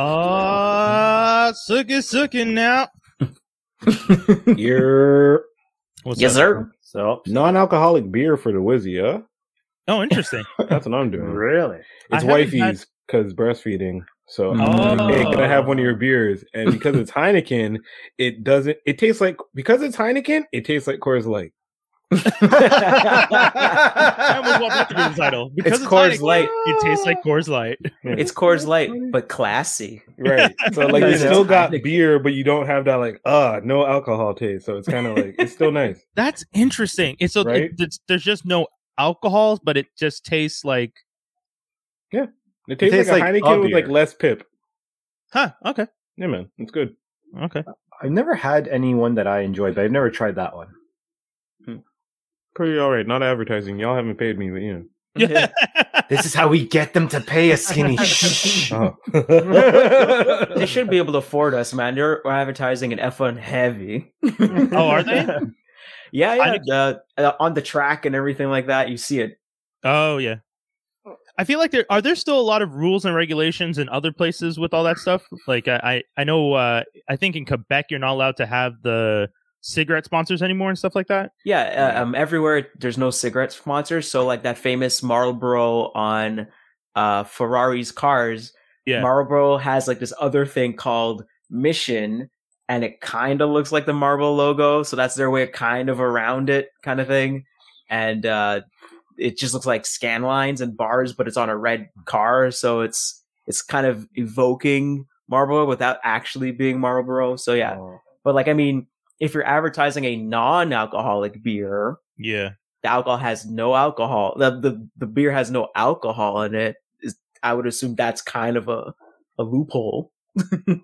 Uh, suck it, suck now. You're What's yes, up? sir. so non-alcoholic beer for the Wizzy, huh? Oh, interesting. That's what I'm doing. Really? It's haven't wifey's because breastfeeding. So I'm Oh. hey, can I have one of your beers? And because it's Heineken, it doesn't. It tastes like because it's Heineken, it tastes like Coors Light. I almost want that to be the title. Because It's Coors Heineken, Light. It tastes like Coors Light. It's Coors Light, but classy. Right. So like you still got Heineken. beer, but you don't have that like uh no alcohol taste. So it's kind of like it's still nice. That's interesting. It's so Right? it, it's, there's just no alcohol, but it just tastes like, yeah. It tastes, tastes like a like Heineken a with like less pip. huh? Okay, Yeah, man, it's good. okay. I've never had anyone that I enjoy, but I've never tried that one. Pretty all right. Not advertising. Y'all haven't paid me, but you know. Yeah. This is how we get them to pay us, skinny. Shh. Oh. They should be able to afford us, man. They're advertising an F1 heavy. oh, are they? Yeah, I yeah. uh, uh, on the track and everything like that, you see it. Oh yeah. I feel like there are there still a lot of rules and regulations in other places with all that stuff. Like I I, I know uh, I think in Quebec you're not allowed to have the cigarette sponsors anymore and stuff like that. Yeah, uh, um, everywhere there's no cigarette sponsors. So like that famous Marlboro on uh Ferrari's cars, Yeah. Marlboro has like this other thing called Mission, and it kind of looks like the Marlboro logo. So that's their way of kind of around it, kind of thing. And uh it just looks like scan lines and bars, but it's on a red car. So it's it's kind of evoking Marlboro without actually being Marlboro. So yeah, but like I mean, if you're advertising a non-alcoholic beer, Yeah. the alcohol has no alcohol. The the, the beer has no alcohol in it. Is I would assume that's kind of a a loophole. you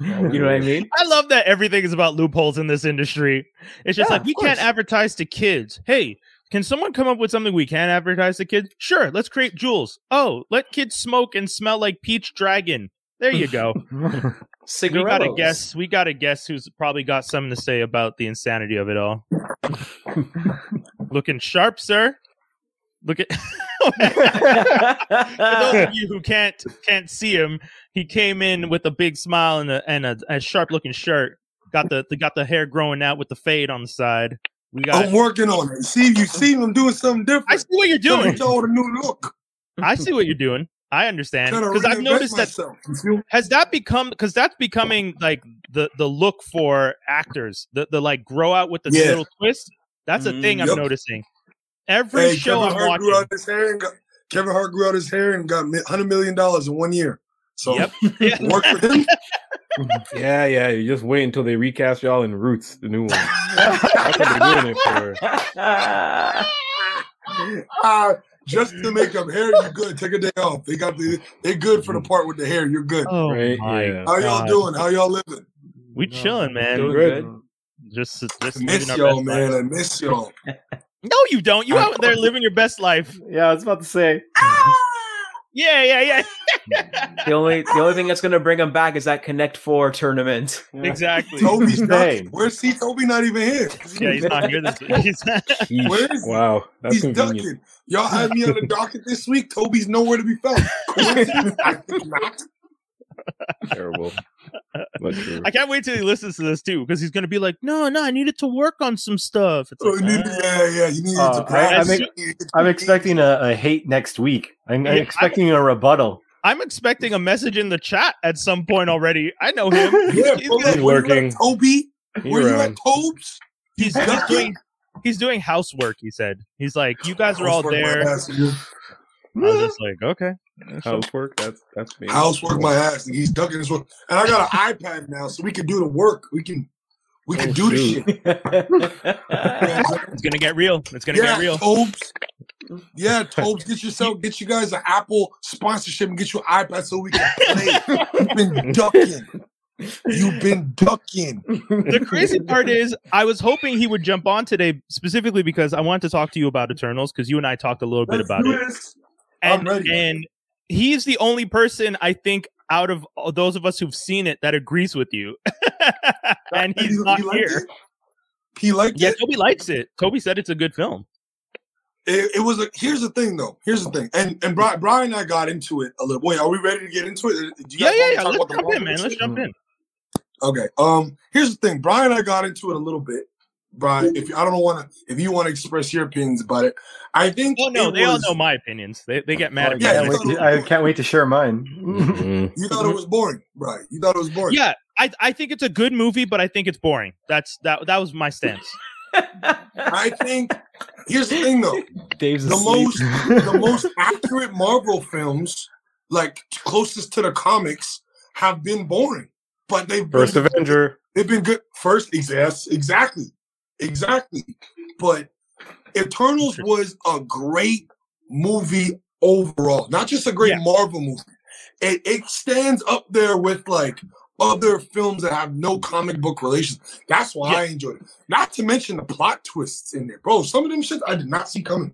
know what I mean? I love that everything is about loopholes in this industry. It's just Yeah, like we of can't advertise to kids. Hey, can someone come up with something we can advertise to kids? Sure, let's create Juuls. Oh, let kids smoke and smell like peach dragon. There you go. we got to guess. We got to guess who's probably got something to say about the insanity of it all. Looking sharp, sir. Look at. For those of you who can't can't see him, he came in with a big smile and a and a, a sharp looking shirt. Got the, the got the hair growing out with the fade on the side. We got. I'm working on it. See, you see, I'm doing something different. I see what you're doing. Show a new look. I see what you're doing. I understand because I've noticed that myself. You feel? has that become because that's becoming like the the look for actors the the like grow out with the Yeah. little twist. That's a Mm, thing I'm yep. noticing. Every Hey, show Kevin I'm Hart grew watching. out his hair and got Kevin Hart grew out his hair and got hundred million dollars in one year. So Yep. Yeah. work for him. yeah, yeah. You just wait until they recast y'all in Roots, the new one. That's what they're doing it for. Ah, just to make up hair, you're good. Take a day off. They got the they good for the part with the hair. You're good. Oh Right, my yeah. How y'all God. doing? How y'all living? We chilling, man. Doing Good. good. Just just I miss living y'all, man. life. I miss y'all. No, you don't. You out there living your best life. yeah, I was about to say. Ah! Yeah, yeah, yeah. The only the only thing that's gonna bring him back is that Connect Four tournament. Exactly. Toby's not. Where's C? Toby not even here. Yeah, he's not here this he's Yeesh. Where is wow, that's He's convenient. ducking. Y'all had me on the docket this week. Toby's nowhere to be found. Coincidence? I think not. Terrible. I can't wait till he listens to this too, because he's gonna be like, "No, no, I needed to work on some stuff." It's Oh, like, you need, uh, yeah, yeah. You need Uh, to I- I practice. think- I'm expecting a, a hate next week. I'm, I'm Yeah, I- expecting a rebuttal. I'm expecting a message in the chat at some point already. I know him. Yeah, he's, pull gonna- He's Where you working. at, Toby? He Where you at, Tobes? he's, he's doing he's doing housework. He said he's like, "You guys are all Housework my there." I was just like, "Okay." Housework. That's that's me. Housework my ass. nigga. He's ducking his work. And I got an iPad now, so we can do the work. We can we can Oh, do the shoot. shit. It's gonna get real. It's gonna yeah, get real. Tobes. Yeah, Tobes, get yourself, get you guys an Apple sponsorship and get your iPad so we can play. You've been ducking. You've been ducking. the crazy part is I was hoping he would jump on today specifically because I wanted to talk to you about Eternals because you and I talked a little bit Let's about it. this. I'm And ready. and he's the only person I think out of all those of us who've seen it that agrees with you. and he's He- not he here. it? He liked Yeah, it. Toby likes it. Toby said it's a good film. it, it was a. Here's the thing, though. Here's the thing, and and Brian, Brian and I got into it a little. Wait, are we ready to get into it? Yeah, yeah, yeah. Let's jump in, man. Let's jump in. Okay. Um. Here's the thing. Brian and I got into it a little bit. Brian, if I don't want to, if you want to express your opinions about it, I think. Oh no, it they all know my opinions. They they get Oh, mad I, at me. Yeah, can't you wait thought it to, I can't wait to share mine. Mhm. You thought it was boring, right? You thought it was boring. Yeah, I I think it's a good movie, but I think it's boring. That's that that was my stance. I think. Here's the thing, though. Dave's the asleep. most the most accurate Marvel films, like closest to the comics, have been boring. But they've been, First Avenger. they've been good. First, yes, exactly, exactly. But Eternals was a great movie overall, not just a great Yeah. Marvel movie. It it stands up there with like other films that have no comic book relations. That's why Yeah. I enjoyed it. Not to mention the plot twists in there, bro. Some of them shit I did not see coming.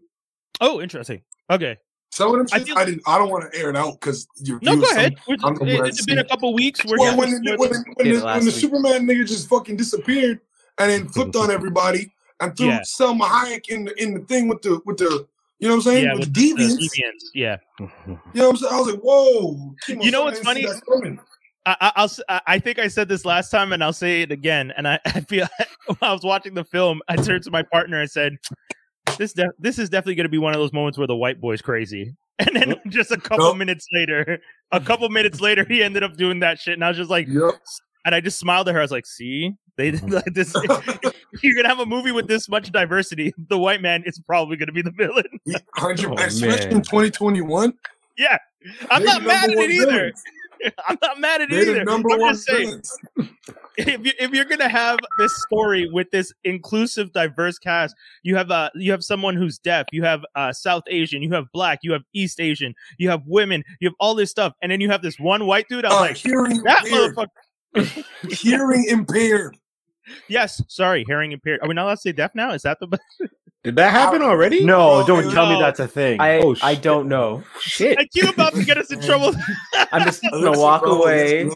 Oh, interesting. Okay, Some of them I shit feel- I, didn't. I don't want to air it out because you. no, go ahead. We're- I'm gonna it, has been a couple weeks. We're Well, when the, when, the- when, the, when the. Superman nigga just fucking disappeared and then flipped on everybody and threw Yeah. Salma Hayek in the in the thing with the with the you know what I'm saying yeah, with, with the the deviants. deviants. Yeah, You know what I'm saying? I was like, whoa. Kimo, You know what's funny? see that coming. I, I- I'll. I think I said this last time, and I'll say it again. And I, I feel when I was watching the film, I turned to my partner and said, "This, de- this is definitely going to be one of those moments where the white boy's crazy." And then just a couple Nope. minutes later, a couple minutes later, he ended up doing that shit, and I was just like, Yep. And I just smiled at her. I was like, "See, they like this. You're gonna have a movie with this much diversity. The white man is probably gonna be the villain. Hundred, Oh, especially in 2021. Yeah, I'm they're not mad at it either. I'm not mad at it They're either. number I'm one just saying, if you if you're gonna have this story with this inclusive, diverse cast, you have uh you have someone who's deaf, you have uh South Asian, you have black, you have East Asian, you have women, you have all this stuff, and then you have this one white dude. I'm Uh, like, that impaired. motherfucker. Hearing impaired. Yes, sorry, hearing impaired. Are we not allowed to say deaf now? Is that the? Did that happen already? No, Bro, don't tell me that's a thing. I Oh, I don't know. Shit. Like you about to get us in trouble? I'm just gonna walk away.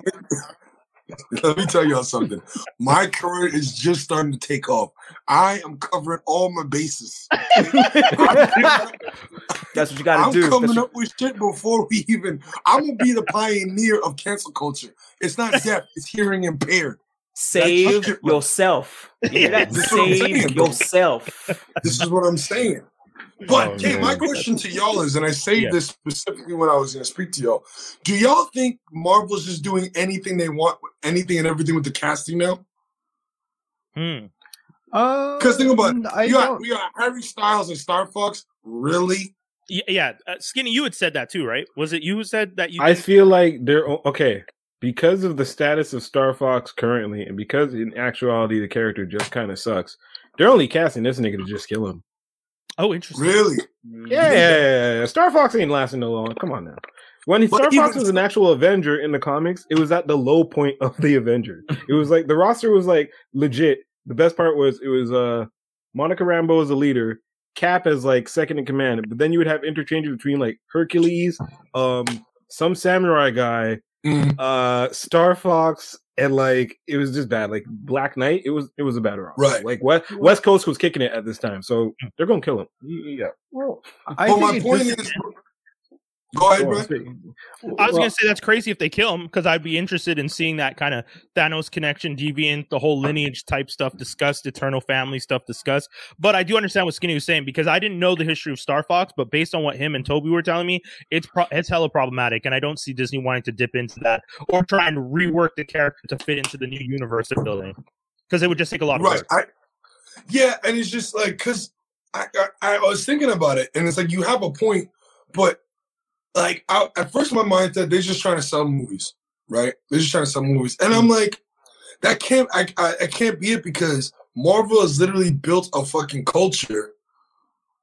Let me, tell y'all something. My career is just starting to take off. I am covering all my bases. That's what you gotta do. I'm coming That's up with shit before we even. I'm gonna be the pioneer of cancel culture. It's not deaf; it's hearing impaired. Save yourself. You hear that? That's what I'm saying, Save yourself. This is what I'm saying. But Oh, okay, my question to y'all is, and I say Yeah. this specifically when I was going to speak to y'all. Do y'all think Marvel's just doing anything they want, anything and everything with the casting now? Hmm. Because think about it. I you got, don't- we got Harry Styles and Star Fox. Really? Yeah, yeah. Uh, Skinny, you had said that too, right? Was it you who said that you? I feel like they're okay because of the status of Star Fox currently, and because in actuality the character just kind of sucks. They're only casting this nigga to just kill him. Oh, interesting. Really? Yeah, yeah, yeah, yeah. Star Fox ain't lasting no long. Come on now. When But Star Fox was an actual Avenger in the comics, it was at the low point of the Avenger. It was like the roster was like legit. The best part was it was uh Monica Rambeau as the leader, Cap as like second in command, but then you would have interchanges between like Hercules, um, some samurai guy, Mm. uh, Star Fox, and like it was just bad. Like Black Knight, it was it was a bad roster. Right. Like West West Coast was kicking it at this time, so they're gonna kill him. Yeah. Well, I But think my point just- is, go ahead, bro. I was gonna say that's crazy if they kill him because I'd be interested in seeing that kind of Thanos connection, deviant, the whole lineage type stuff discussed, eternal family stuff discussed. But I do understand what Skinny was saying because I didn't know the history of Star Fox, but based on what him and Toby were telling me, it's pro- it's hella problematic, and I don't see Disney wanting to dip into that or try and rework the character to fit into the new universe they're building because it would just take a lot of Right. work. I, yeah, and it's just like because I, I I was thinking about it, and it's like you have a point, but like I, at first my mind said they're just trying to sell movies, right? They're just trying to sell movies, and I'm like, that can't I, I I can't be it because Marvel has literally built a fucking culture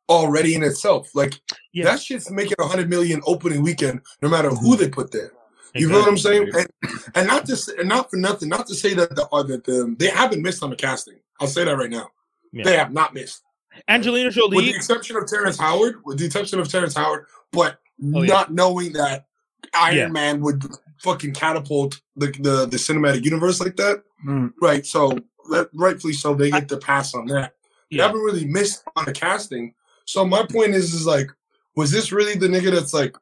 already in itself. Like Yeah. that shit's making a hundred million opening weekend, no matter who they put there. You know what I'm saying? And, and not and not for nothing, not to say that the, uh, that the, they haven't missed on the casting. I'll say that right now. Yeah. They have not missed, Angelina Jolie, with the exception of Terrence Howard. With the exception of Terrence Howard, but Oh, yeah. not knowing that Iron Yeah. Man would fucking catapult the, the the cinematic universe like that, Hmm. right? So rightfully so, they get the pass on that. They Yeah. haven't really missed on the casting. So my point is, is like, was this really the nigga that's like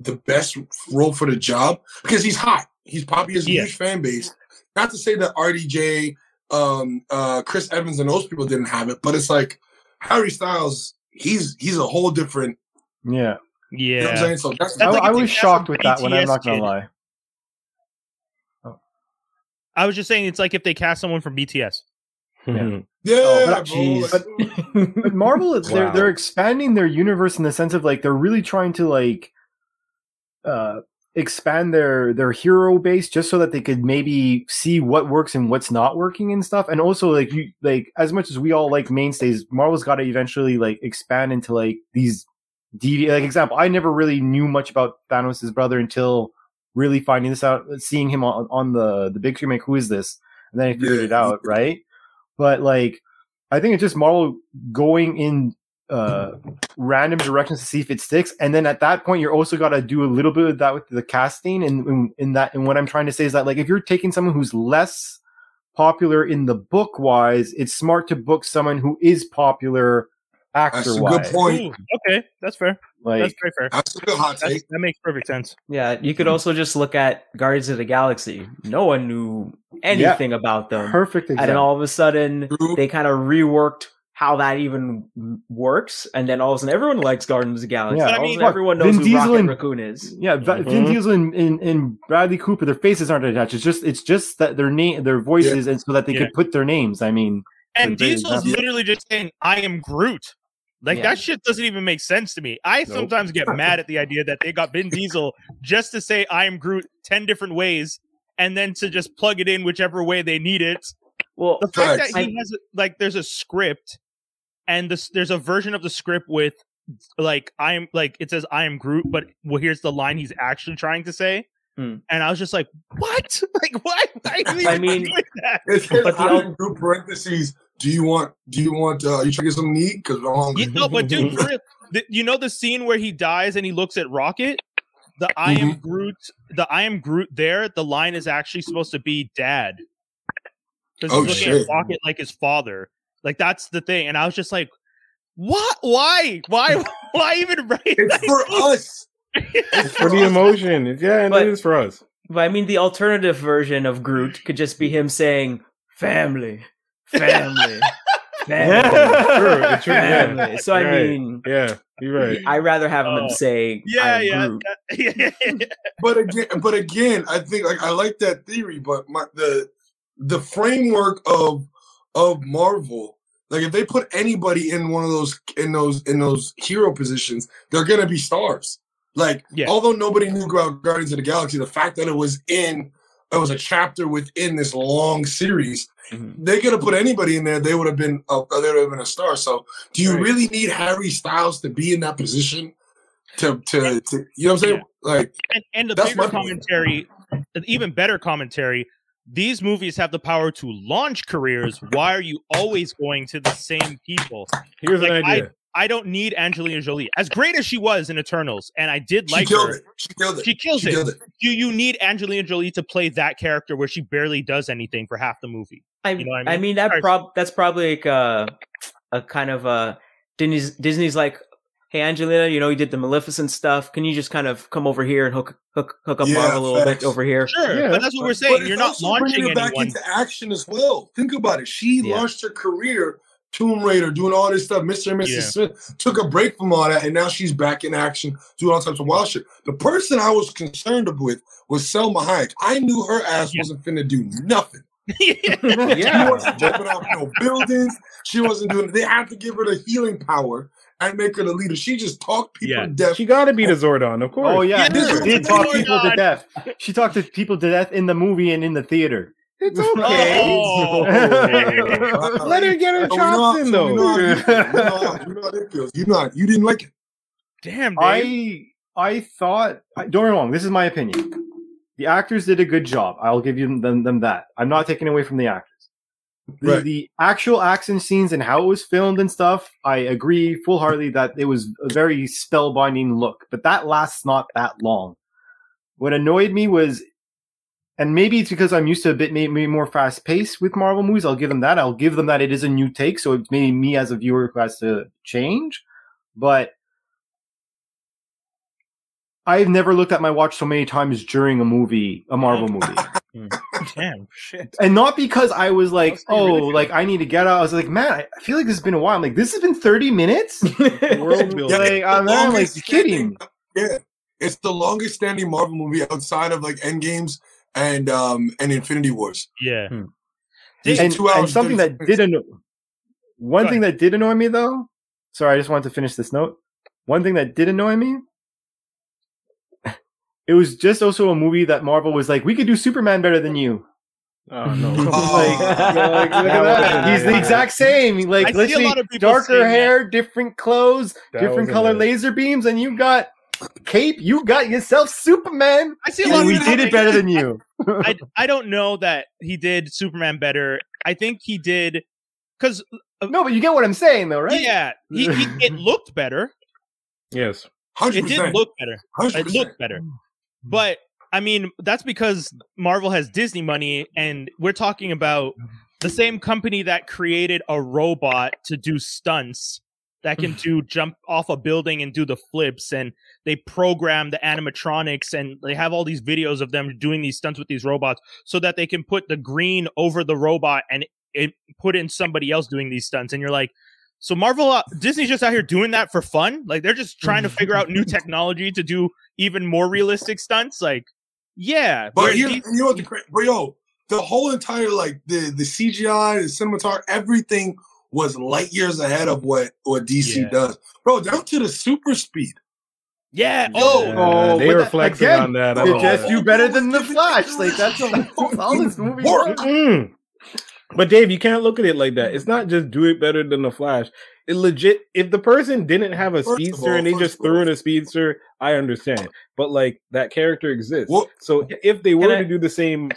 the best role for the job? Because he's hot. He's probably has a Yeah. huge fan base. Not to say that RDJ, um, uh, Chris Evans, and those people didn't have it, but it's like Harry Styles. He's he's a whole different. Yeah, You know what I'm Yeah. saying? So that's, That's I, like I if was shocked with that one. I'm not gonna kid. lie. I was just saying it's like if they cast someone from BTS. Yeah. yeah, Oh, bro. jeez. But Marvel, is they're they're expanding their universe in the sense of like they're really trying to like uh expand their their hero base just so that they could maybe see what works and what's not working and stuff. And also like you like as much as we all like mainstays, Marvel's got to eventually like expand into like these devi like example. I never really knew much about Thanos' brother until really finding this out, seeing him on on the the big screen. Like, who is this? And then I figured Yeah. it out, right? But like, I think it's just Marvel going in uh random directions to see if it sticks and then at that point you're also got to do a little bit of that with the casting and in, in that and what i'm trying to say is that like if you're taking someone who's less popular in the book wise it's smart to book someone who is popular actor That's a good point. Ooh, okay, that's fair. like that's very fair. That's a good hot That's, that makes perfect sense. Yeah, you could also just look at Guardians of the Galaxy. No one knew anything about them. perfect And then all of a sudden, True. they kind of reworked how that even works. And then all of a sudden, everyone likes Guardians of the Galaxy. Yeah. all But I of a mean- sudden, everyone knows Vin who Diesel Rocket and- Raccoon is. yeah Va- Vin. Mm-hmm. Diesel and, and, and Bradley Cooper their faces aren't attached it's just it's just that their name their voices and so that they Yeah. could put their names I mean And Great Diesel's literally just saying, "I am Groot." Like Yeah. that shit doesn't even make sense to me. I Nope. sometimes get mad at the idea that they got Vin Diesel just to say "I am Groot" ten different ways, and then to just plug it in whichever way they need it. Well, The fact Facts. that he has like there's a script, and this there's a version of the script with like I am like it says I am Groot, but well here's the line he's actually trying to say. Hmm. And I was just like, "What? Like, what? why I mean- doing that?" It says But the I al- in group parentheses. Do you want? Do you want? Uh, you trying to get some meat? Because I'm hungry. You, no, but dude, for real, the, you know the scene where he dies and he looks at Rocket. The I am Mm-hmm. Groot. The I am Groot. There, the line is actually supposed to be Dad. Because Oh, he's looking shit. at Rocket like his father. Like that's the thing, and I was just like, "What? Why? Why? Why even write?" It's for us. It's for the emotion yeah and But- it is for us but I mean, the alternative version of Groot could just be him saying, family, family, family. True, it's true, yeah. family. So, I Right. mean, yeah you're right I'd rather have him Oh. say, Yeah, I'm yeah, Groot. yeah. But again, but again, I think like I like that theory, but my the the framework of of Marvel, like if they put anybody in one of those in those in those hero positions, they're gonna be stars. Like Yeah. although nobody knew about Guardians of the Galaxy, the fact that it was in it was a chapter within this long series. Mhm. They could have put anybody in there; they would have been a, they would have been a star. So, do you Right. really need Harry Styles to be in that position? To to, to you know what I'm saying? Like and, and the That's bigger my point. commentary, an even better commentary. These movies have the power to launch careers. Why are you always going to the same people? here's Like, an idea I don't need Angelina Jolie. As great as she was in Eternals, and I did like killed her. it. She killed it. She kills She it. killed it. Do you need Angelina Jolie to play that character where she barely does anything for half the movie? I, You know what I I mean? mean that Alright. prob that's probably like a, a kind of a Disney's Disney's like, hey Angelina, you know you did the Maleficent stuff. Can you just kind of come over here and hook hook hook up Yeah, Marvel a little facts. bit over here? Sure, Yeah, but that's what we're saying. You're not also bringing launching it back anyone. into action as well. Think about it. She Yeah. launched her career, Tomb Raider, doing all this stuff. Mr. and Mrs. Yeah. Smith took a break from all that, and now she's back in action, doing all types of wild shit. The person I was concerned with was Salma Hayek. I knew her ass Yeah. wasn't finna do nothing. yeah. She yeah wasn't jumping off no buildings. She wasn't doing. They had to give her the healing power and make her the leader. She just talked people Yeah. to death. She got to be the Zordon, of oh, course. Oh yeah, Yeah, she this did talk people to death. She talked to people to death in the movie and in the theater. It's okay. Oh. Let her get her So we know- chops in, so we know how though. you know how- you know how that feels. You not. You didn't like it. Damn, Dave. I I thought. I- Don't get me wrong. This is my opinion. The actors did a good job. I'll give you them, them that. I'm not taking away from the actors. The, Right. the actual action scenes and how it was filmed and stuff, I agree full heartedly that it was a very spellbinding look. But that lasts not that long. What annoyed me was, and maybe it's because I'm used to a bit maybe more fast paced with Marvel movies. I'll give them that. I'll give them that it is a new take, so it's maybe me as a viewer who has to change. but I've never looked at my watch so many times during a movie, a Marvel movie. Hmm. Damn, shit. and not because I was like, Must oh, ridiculous. like I need to get out. I was like, man, I I feel like this has been a while. I'm like, this has been 30 minutes? World building. Yeah, like, it's I'm the not like longest you kidding. standing- Yeah, it's the longest standing Marvel movie outside of like Endgames and um and Infinity Wars. Yeah. These And, two and something that did annoy, one Go thing that did annoy me though. Sorry, I just wanted to finish this note. One thing that did annoy me. It was just also a movie that Marvel was like, we could do Superman better than you. Oh no! Like, like, look at that. He's the exact same. Like, I see a literally, lot of darker saying that. hair, different clothes, That different color it. laser beams, and you got cape. You got yourself Superman. I see a lot And of we even people did it better than you. I I don't know that he did Superman better. I think he did because uh, No, but you get what I'm saying, though, right? yeah, he, he it looked better. Yes. hundred It did percent, look better. hundred It looked better. But I mean, that's because Marvel has Disney money, and we're talking about the same company that created a robot to do stunts that can do jump off a building and do the flips, and they program the animatronics, and they have all these videos of them doing these stunts with these robots, so that they can put the green over the robot and it put in somebody else doing these stunts, and you're like. So Marvel, uh, Disney's just out here doing that for fun. Like they're just trying to figure out new technology to do even more realistic stunts. Like, yeah, But where here, D- you know what? The, but yo, the whole entire like the the CGI, the cinematography, everything was light years ahead of what what DC Yeah. does, bro. Down to the super speed. yeah. Yeah, Oh, Oh, they but were flexing again, on that. They Oh. just do better than the Flash. Like that's all, that's this movie Work. was. Mm. But Dave, you can't look at it like that. It's not just do it better than the Flash. It legit. If the person didn't have a First speedster all, and they just of threw in a speedster, I understand. But like that character exists. Well- so if they were I- to do the same,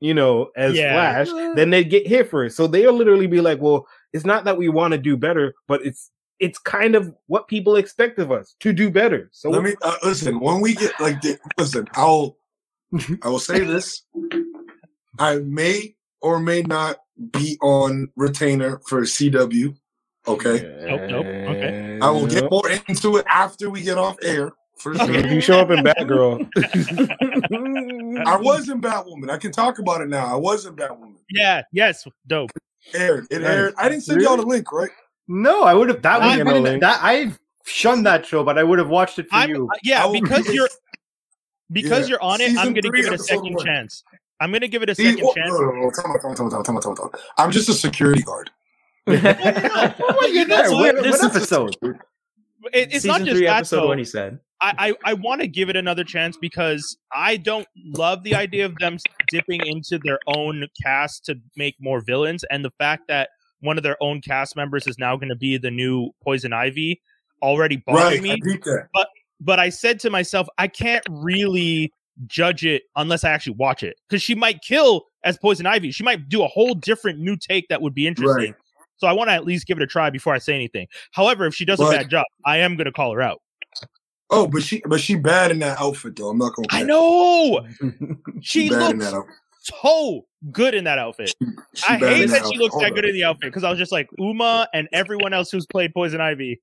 you know, as Yeah. Flash, then they'd get hit for it. So they'll literally be like, "Well, it's not that we want to do better, but it's it's kind of what people expect of us to do better." So Let me uh, listen. When we get like, the, listen, I'll I will say this: I may or may not be on retainer for CW. Okay, Nope, nope. Okay. I will get more into it after we get off air. For If you show up in Batgirl, I was in Batwoman. I can talk about it now. I was in Batwoman. yeah. Yes. Dope. Aired. It Nice. aired. I didn't send y'all the link, right? No, I would have. That would have gonna been link. that. I've shunned that show, but I would have watched it for I'm you. uh, yeah because you're because Yeah. you're on it. Season I'm gonna give it a second one. chance. I'm gonna give it a See, second chance. no, no, no, time time time. I'm just a security guard. What you That's there? what- What, this episode? It, it's not Season just three, that episode though. one. He said. I, I, I want to give it another chance because I don't love the idea of them dipping into their own cast to make more villains, and the fact that one of their own cast members is now going to be the new Poison Ivy already bothered Right. Me. that. But I said to myself, I can't really judge it unless I actually watch it because she might kill as Poison Ivy. She might do a whole different new take that would be interesting. Right. So I want to at least give it a try before I say anything. However, if she does a bad job, I am going to call her out. Oh, but she but she bad in that outfit though. I'm not gonna. I know she bad in looks that outfit. so good in that outfit. She I hate that she looks Hold that up. good in the outfit because I was just like Uma and everyone else who's played Poison Ivy.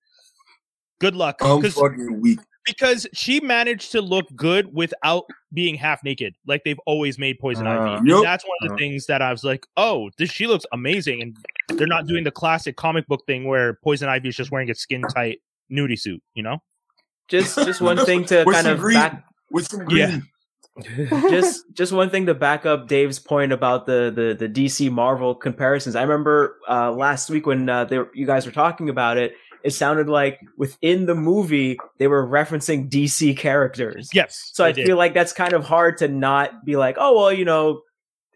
Good luck, I'm 'Cause- fucking weak. because she managed to look good without being half naked, like they've always made Poison Uh, Ivy. And Yup. that's one of the Uh. things that I was like, oh, this she looks amazing, and they're not doing the classic comic book thing where Poison Ivy is just wearing a skin tight nudie suit, you know? Just just one thing to kind of green. back With some Yeah. just just one thing to back up Dave's point about the the, the DC Marvel comparisons. I remember uh, last week when uh, they, were- you guys were talking about it. It sounded like within the movie they were referencing DC characters. Yes. So I did. feel like that's kind of hard to not be like, oh well, you know,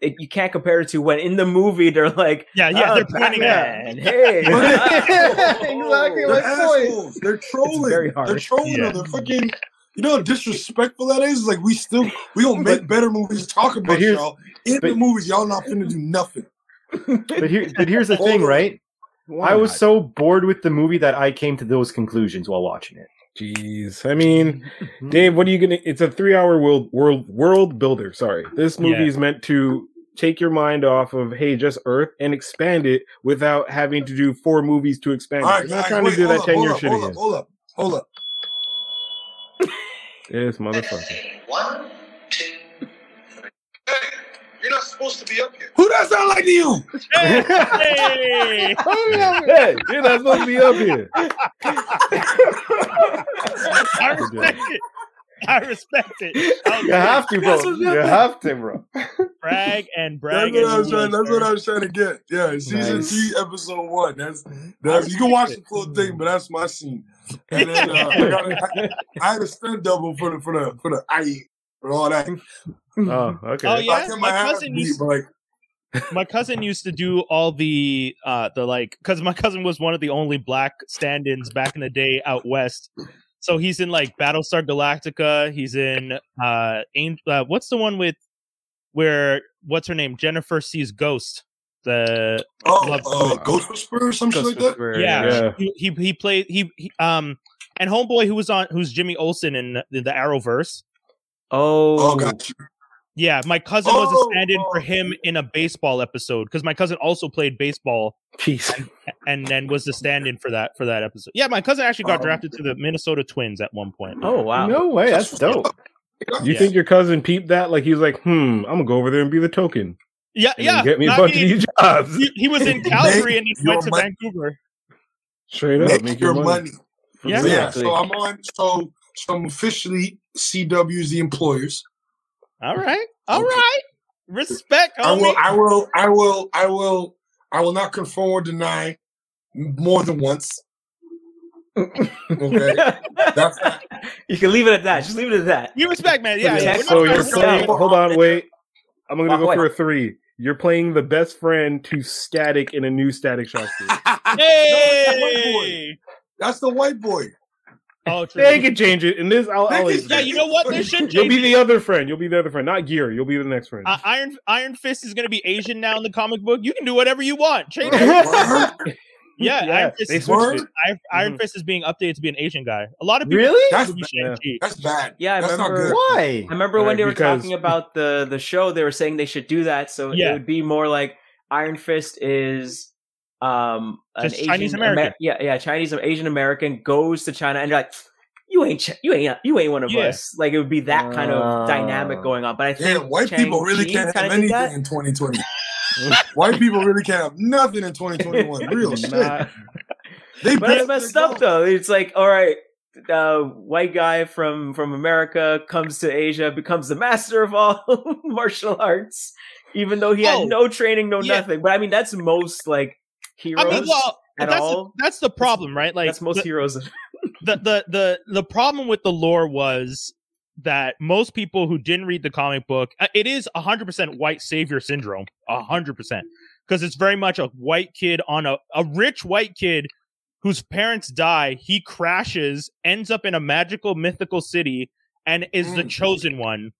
it, you can't compare it to when in the movie they're like, yeah, yeah, "Oh, they're pointing at. Batman, Hey, Exactly They're my point. They're trolling. very hard. They're trolling. Yeah. They're fucking. You know how disrespectful that is. Like we still we gonna make better movies. Talk about y'all in the movies. Y'all not finna do nothing. But here, but here's the thing, right? I was so bored with the movie that I came to those conclusions while watching it. Jeez. I mean, mm-hmm. Dave, what are you gonna? It's a three-hour world world world builder. Sorry, this movie Yeah. is meant to take your mind off of hey, just Earth, and expand it without having to do four movies to expand All it. right, You're not guys, trying wait, to do hold that up, ten hold year up, shit hold again. up, hold up. Hold up. This motherfucker. One, supposed to be up here. Who does that sound like to you? Hey! hey, hey you're not supposed to be up here. I respect it. I respect it. I'll You have to, bro. You have to, bro. brag and That's brag. what I was trying. That's what I was trying to get. Yeah, season Nice. three, episode one. That's that's. You can watch the full thing, but that's my scene. And then uh, I, got, I had a stunt double for the for the for the I for all that. Oh, okay. Oh yeah, get my cousin beat, used but like my cousin used to do all the uh the like because my cousin was one of the only black stand-ins back in the day out west. So he's in like Battlestar Galactica. He's in uh, Angel, uh what's the one with where what's her name Jennifer sees Ghost. The oh, Love uh. Ghost Whisperer or some shit like that. Yeah. Yeah. he he, he played he, he um and homeboy who was on who's Jimmy Olsen in the, the Arrowverse. Oh, Oh, got you. Yeah, my cousin was a Oh, stand-in for oh. him in a baseball episode because my cousin also played baseball Peace. and then was the stand-in for that for that episode. Yeah, my cousin actually got Oh. drafted to the Minnesota Twins at one point. oh wow. No way. That's dope. You Yeah. think your cousin peeped that? Like he was like, hmm, I'm gonna go over there and be the token. Yeah, yeah. get me a I bunch mean, of these jobs. he, he was in Calgary and then your went to money. Vancouver. Straight up, Make, your money. Yeah. So, yeah. So I'm on. So so I'm officially CW's the employers. All right, all Okay. right. Respect, I will. I will. I will. I will. I will not confirm or deny more than once. Okay. That's that. you can leave it at that. Just leave it at that. You respect, man. Yeah. Yeah, So you're gonna- playing. Hold on, wait. I'm gonna Walk go away. for a three. You're playing the best friend to Static in a new Static Shock series. Hey. That's the white boy. Oh, true. they can change it. In this, I'll. I'll Yeah, Yeah, you know what? They should You'll be the other friend. You'll be the other friend, not Gear. You'll be the next friend. Uh, Iron Iron Fist is going to be Asian now in the comic book. You can do whatever you want. Change it. Yeah, Yeah, Iron Fist, they is, switched Word? it. Iron, Iron Mhm. Fist is being updated to be an Asian guy. A lot of people Really? That's be bad. That's bad. Yeah, I That's remember. not good. Why? I remember when Right, they were because- talking about the the show. They were saying they should do that, so Yeah. it would be more like Iron Fist is um an Just Asian Chinese American. Amer- yeah, yeah, Chinese Asian American goes to China, and you're like, you ain't Ch- you ain't you ain't one of Yeah. us. Like it would be that kind of Oh. dynamic going on. But I think Yeah, white people really Shang-Chi can't have anything that. in 2020. white people really can't have nothing in 2021. Real shit. Nah. They But that's barely messed up though. It's like, all right, uh, white guy from from America comes to Asia, becomes the master of all martial arts, even though he Oh, had no training, no yeah. nothing. But I mean, that's most like heroes I mean, well, at that's all. The, that's the problem, right? Like that's most the, heroes. the, the the the problem with the lore was that most people who didn't read the comic book, uh, it is 100% white savior syndrome, 100%. Because it's very much a white kid on a, a rich white kid whose parents die. He crashes, ends up in a magical, mythical city, and is the Mm. chosen one.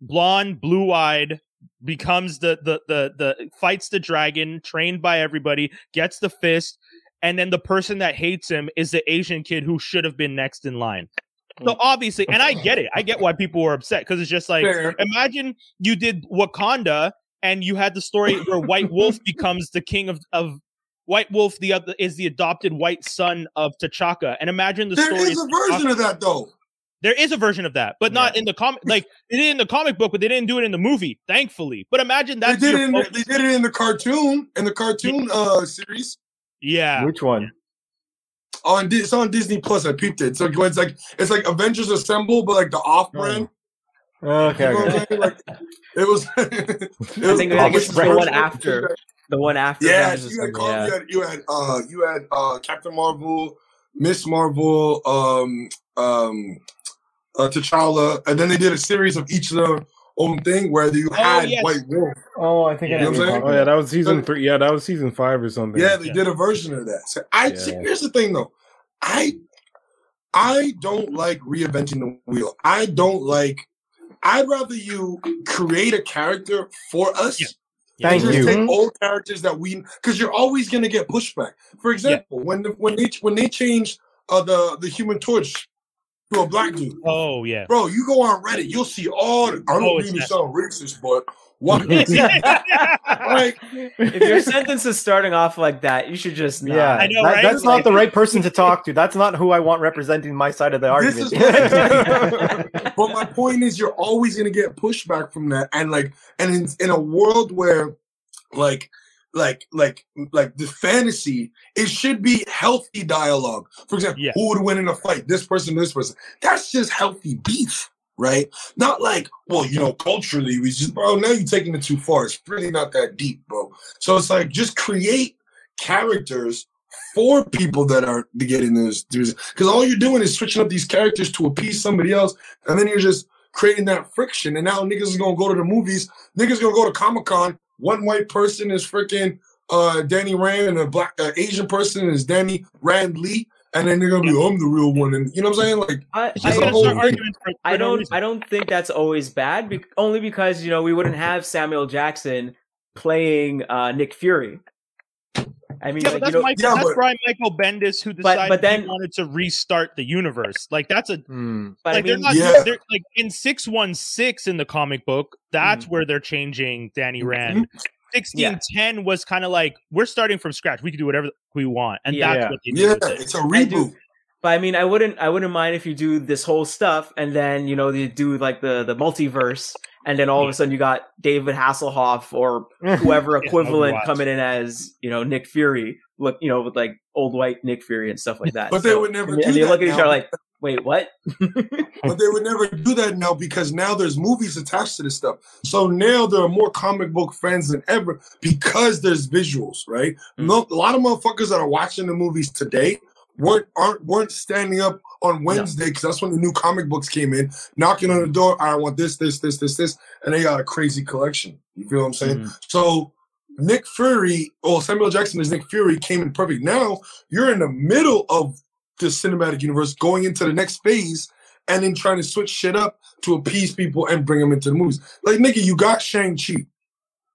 Blonde, blue eyed, becomes the, the, the, the, fights the dragon, trained by everybody, gets the fist, and then the person that hates him is the Asian kid who should have been next in line. So obviously, and I get it. I get why people were upset because it's just like Fair. imagine you did Wakanda and you had the story where White Wolf becomes the king of of White Wolf. The other is the adopted white son of T'Chaka, and imagine the There story. is a version of that though. There is a version of that, but not in the comic. Like they did in the comic book, but they didn't do it in the movie. Thankfully, but imagine that They did it. In, they did it in the cartoon. In the cartoon uh series. yeah. Which one? On it's on Disney Plus. I peeped it. So it's like it's like Avengers Assemble, but like the off-brand. Okay. You know okay. Like, it was. it I was think, I think it's the one after the one after. Yeah, Avengers you had, Assemble, yeah. you had you had uh you had uh Captain Marvel, Miss Marvel, um um uh T'Challa, and then they did a series of each of their own thing where you had yes. White Wolf. Oh, I think Yeah. I know what I'm saying? Oh yeah, that was season three. Yeah, that was season five or something. Yeah, they Yeah. did a version of that. So I see, Yeah. here's the thing though. I I don't like reinventing the wheel. I don't like I'd rather you create a character for us. Yeah. Thank just you. take old characters that we because you're always gonna get pushback. For example, when the, when they when they changed uh, the the Human Torch to a black dude. Oh yeah. Bro, you go on Reddit, you'll see all. The, I don't Oh, mean it's to sound racist, but what? like, if your sentence is starting off like that, you should just not. Yeah, I know, that- right? that's not the right person to talk to. That's not who I want representing my side of the This argument. is but my point is, you're always gonna get pushback from that, and like, and in, in a world where, like, like, like, like the fantasy, it should be healthy dialogue. For example, Yeah. who would win in a fight? This person, this person. That's just healthy beef, right? Not like, well, you know, culturally, we just, bro. Now you're taking it too far. It's really not that deep, bro. So it's like just create characters for people that are getting get in those because all you're doing is switching up these characters to appease somebody else, and then you're just creating that friction. And now niggas is gonna go to the movies. Niggas gonna go to Comic Con. One white person is freaking uh, Danny Rand, and a black uh, Asian person is Danny Rand Lee, and then they're gonna be, oh, I'm the real one, and you know what I'm saying? Like, I, Just I, a There's whole no for- I don't. reason. I don't think that's always bad. Be- only because you know we wouldn't have Samuel Jackson playing uh, Nick Fury. I mean, Yeah, like, but that's, you know, Michael, Yeah, that's but- Brian Michael Bendis who decided but then- he wanted to restart the universe. Like that's a Hmm. but like I mean, they're not Yeah. they're like in six one six in the comic book. That's Mm. where they're changing Danny Mhm. Rand. Sixteen ten was kind of like we're starting from scratch. We can do whatever we want, and Yeah. that's what they yeah, did. with it. it's a reboot. But I mean, I wouldn't. I wouldn't mind if you do this whole stuff, and then you know you do like the the multiverse, and then all of a sudden you got David Hasselhoff or whoever equivalent coming in as you know Nick Fury, look you know with like old white Nick Fury and stuff like that. But they would never and, and they look at each other like, wait, what? But they would never do that now because now there's movies attached to this stuff. So now there are more comic book fans than ever because there's visuals, right? Mm. No, a lot of motherfuckers that are watching the movies today weren't aren't weren't standing up on Wednesday because that's when the new comic books came in, knocking on the door. I want this, this, this, this, this, and they got a crazy collection. You feel what I'm saying? Mhm. So Nick Fury, or Samuel Jackson as Nick Fury, came in perfect. Now you're in the middle of the cinematic universe, going into the next phase, and then trying to switch shit up to appease people and bring them into the movies. Like nigga, you got Shang Chi.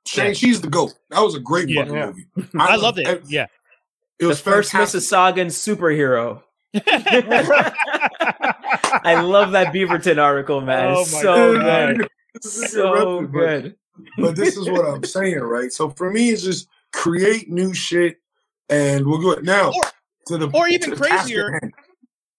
Shang Chi's the goat. That was a great Yeah. fucking Yeah. movie. I loved it. It, Yeah. It was the first fantastic. Mississaugan superhero. I love that Beaverton article, man. Oh so God. good. This is So irrelevant, but- good. but this is what I'm saying, right? So for me, it's just create new shit, and we'll go it now. Or- to the or even the crazier.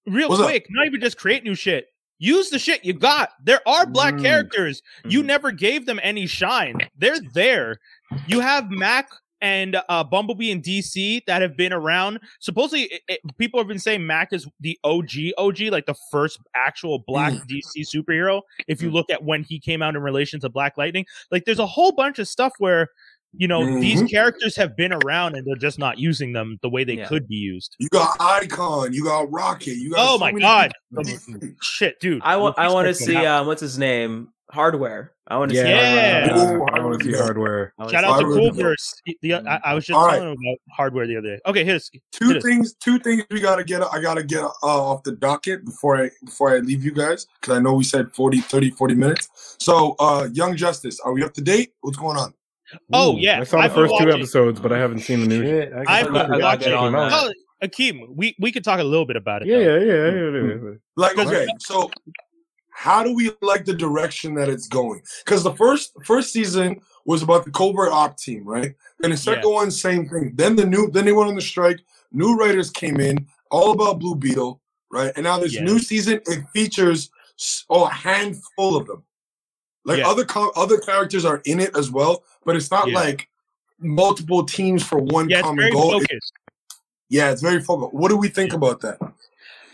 Real What's up? quick, not even just create new shit. Use the shit you got. There are black Mm. characters. You Mhm. never gave them any shine. They're there. You have Mal and uh, Bumblebee and DC that have been around. Supposedly, it, it- people have been saying Mal is the OG, OG, like the first actual black Mm. DC superhero. If you look at when he came out in relation to Black Lightning, like there's a whole bunch of stuff where you know these Mhm. characters have been around and they're just not using them the way they Yeah. could be used. You got Icon, you got Rocket, you got. Oh so my god. Shit, dude. I want. I want to see. Um, what's his name? Hardware. I want to Yeah, see. Yeah. Hardware. I want to see hardware. Shout out to Hardware. Coolverse. The, the- I, I was just All telling him about hardware the other day. Okay, hit us. Two Hit us. things. Two things we gotta get. I gotta get uh, off the docket before I before I leave you guys because I know we said 40, 30, 40 minutes. So, uh Young Justice, are we up to date? What's going on? Oh, Ooh, yeah. I saw the I've been first two watching- episodes, but I haven't seen the new. Shit, I I've guess been I watching- came out. that. Oh, Akeem, we, we could talk a little bit about it. Yeah, yeah, yeah, yeah, yeah, yeah. Like, okay, so how do we like the direction that it's going? Because the first first season was about the covert op team, right? Then the second one, same thing. Then the new, then they went on the strike. New writers came in, all about Blue Beetle, right? And now this Yeah. new season, it features oh, a handful of them. Like Yeah. other co- other characters are in it as well, but it's not Yeah. like multiple teams for one Yeah, it's common very goal. It- focused. yeah, it's very focused. What do we think about that?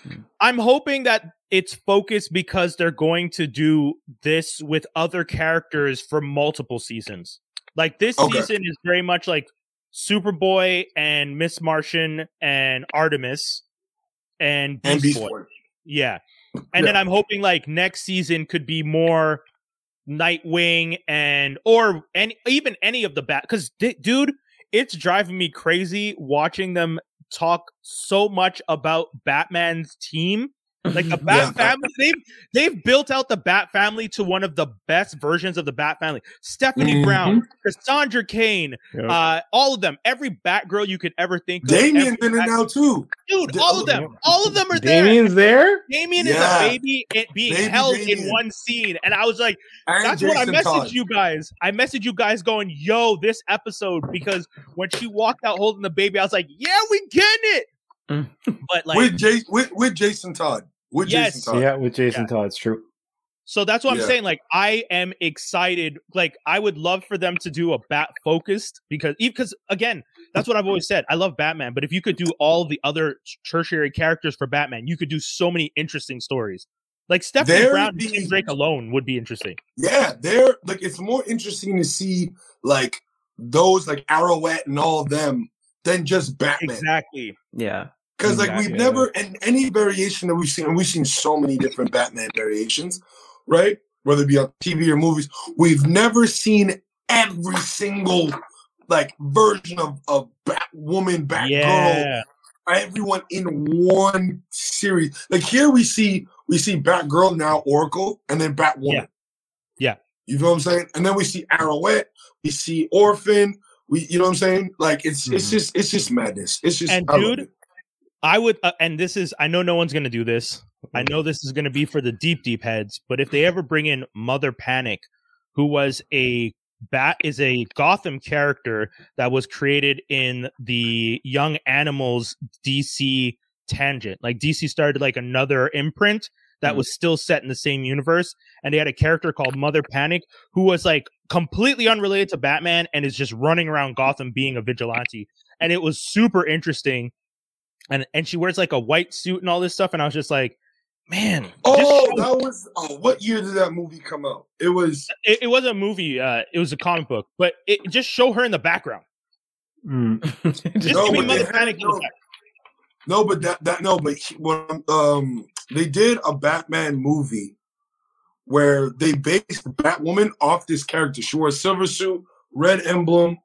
Mm. I'm hoping that it's focused because they're going to do this with other characters for multiple seasons. Like this Okay. season is very much like Superboy and Miss Martian and Artemis and Beast, And Beast Boy. Boy. Yeah. And then I'm hoping like next season could be more Nightwing and or any even any of the bat because dude, it's driving me crazy watching them talk so much about Batman's team Like the Bat Yeah. family, they've they've built out the Bat family to one of the best versions of the Bat family. Stephanie Mhm. Brown, Cassandra Cain, Yeah. uh, all of them, every Batgirl you could ever think of. Damian's in it now too. dude. All of them, all of them are there. Damian's there. Damian Yeah. is a baby it being Baby held in one scene, and I was like, And "That's what I Jason messaged Todd. you guys." I messaged you guys going, "Yo, this episode," because when she walked out holding the baby, I was like, "Yeah, we get it." Mm. but like, with, Jay, with with Jason Todd. With Yes. Jason Todd. Yeah, with Jason Todd, it's true. So that's what Yeah. I'm saying. Like, I am excited. Like, I would love for them to do a bat focused because, because again, that's what I've always said. I love Batman, but if you could do all the other tertiary characters for Batman, you could do so many interesting stories. Like Stephanie There Brown and be- Tim Drake alone would be interesting. Yeah, they're like it's more interesting to see like those like Arrowette and all of them than just Batman. Exactly. Yeah. Because like we've yeah. never and any variation that we've seen, and we've seen so many different Batman variations, right? Whether it be on TV or movies, we've never seen every single like version of of Batwoman, Batgirl, yeah. everyone in one series. Like here we see we see Batgirl now Oracle and then Batwoman. Yeah. Yeah. You know what I'm saying? And then we see Arrowette, we see Orphan, we you know what I'm saying? Like it's it's Mhm. just it's just madness. It's just And dude. I would, uh, and this is, I know no one's going to do this. I know this is going to be for the deep, deep heads, but if they ever bring in Mother Panic, who was a bat, is a Gotham character that was created in the Young Animals DC tangent. Like DC started like another imprint that Mhm. was still set in the same universe, and they had a character called Mother Panic who was like completely unrelated to Batman and is just running around Gotham being a vigilante, and it was super interesting and and she wears like a white suit and all this stuff and i was just like man Oh, show- that was oh, what year did that movie come out? It was it, it wasn't a movie uh it was a comic book but it just show her in the background Mm. just No, give me but mother panic no. no, but that that no, but he- when um they did a Batman movie where they based Batwoman off this character. She wore a silver suit, red emblem,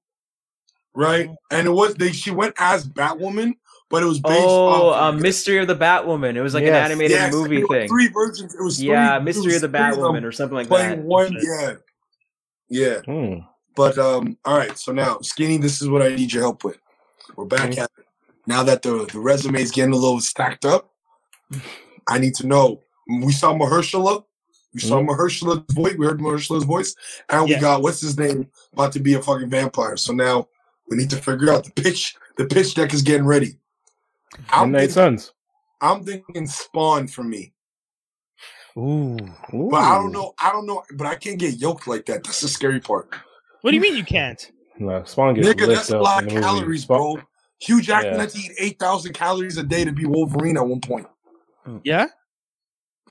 right? And it was they she went as Batwoman, but it was based Oh, off uh, Mystery of the Batwoman. It was like an animated Yes, movie it was thing. Three versions. It was three, yeah, Mystery was of the three them Batwoman or something like playing that. one. Yeah, yeah. Hmm. But um, all right. So now, Skinny, this is what I need your help with. We're back Okay. at it. Now that the the resume is getting a little stacked up, I need to know. We saw Mahershala. We saw Mahershala's voice. We heard Mahershala's voice, and we got what's his name about to be a fucking vampire. So now we need to figure out the pitch. The pitch deck is getting ready. I'm Midnight thinking, Suns. I'm thinking Spawn for me, Ooh. but I don't know. I don't know. But I can't get yoked like that. That's the scary part. what do you mean you can't No, Spawn gets Nigga, lit that's a lot of the movie. calories, Spawn- bro. Hugh Jackman Yeah. had to eat 8,000 calories a day to be Wolverine at one point. Hmm. yeah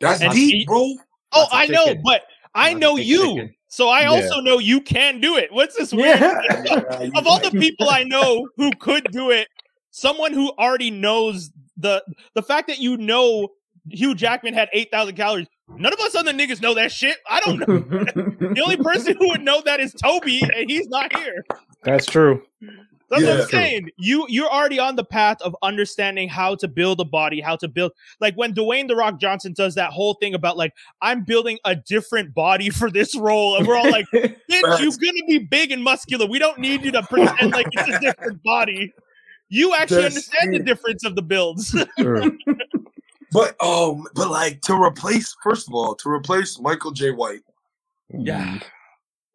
That's And deep, he- bro. oh Lots of i know but i Lots know you chicken. so i Yeah. also know you can do it what's this weird Yeah. of all the people I know who could do it, someone who already knows the the fact that you know Hugh Jackman had eight thousand calories. None of us other niggas know that shit. I don't know. The only person who would know that is Toby, and he's not here. That's true. That's Yeah. what I'm saying. You you're already on the path of understanding how to build a body, how to build like when Dwayne the Rock Johnson does that whole thing about like I'm building a different body for this role, and we're all like, bitch, you're gonna be big and muscular. We don't need you to pretend like it's a different body. You actually That's understand the difference of the builds. True. But um, but like to replace, first of all, to replace Michael Jai White, yeah,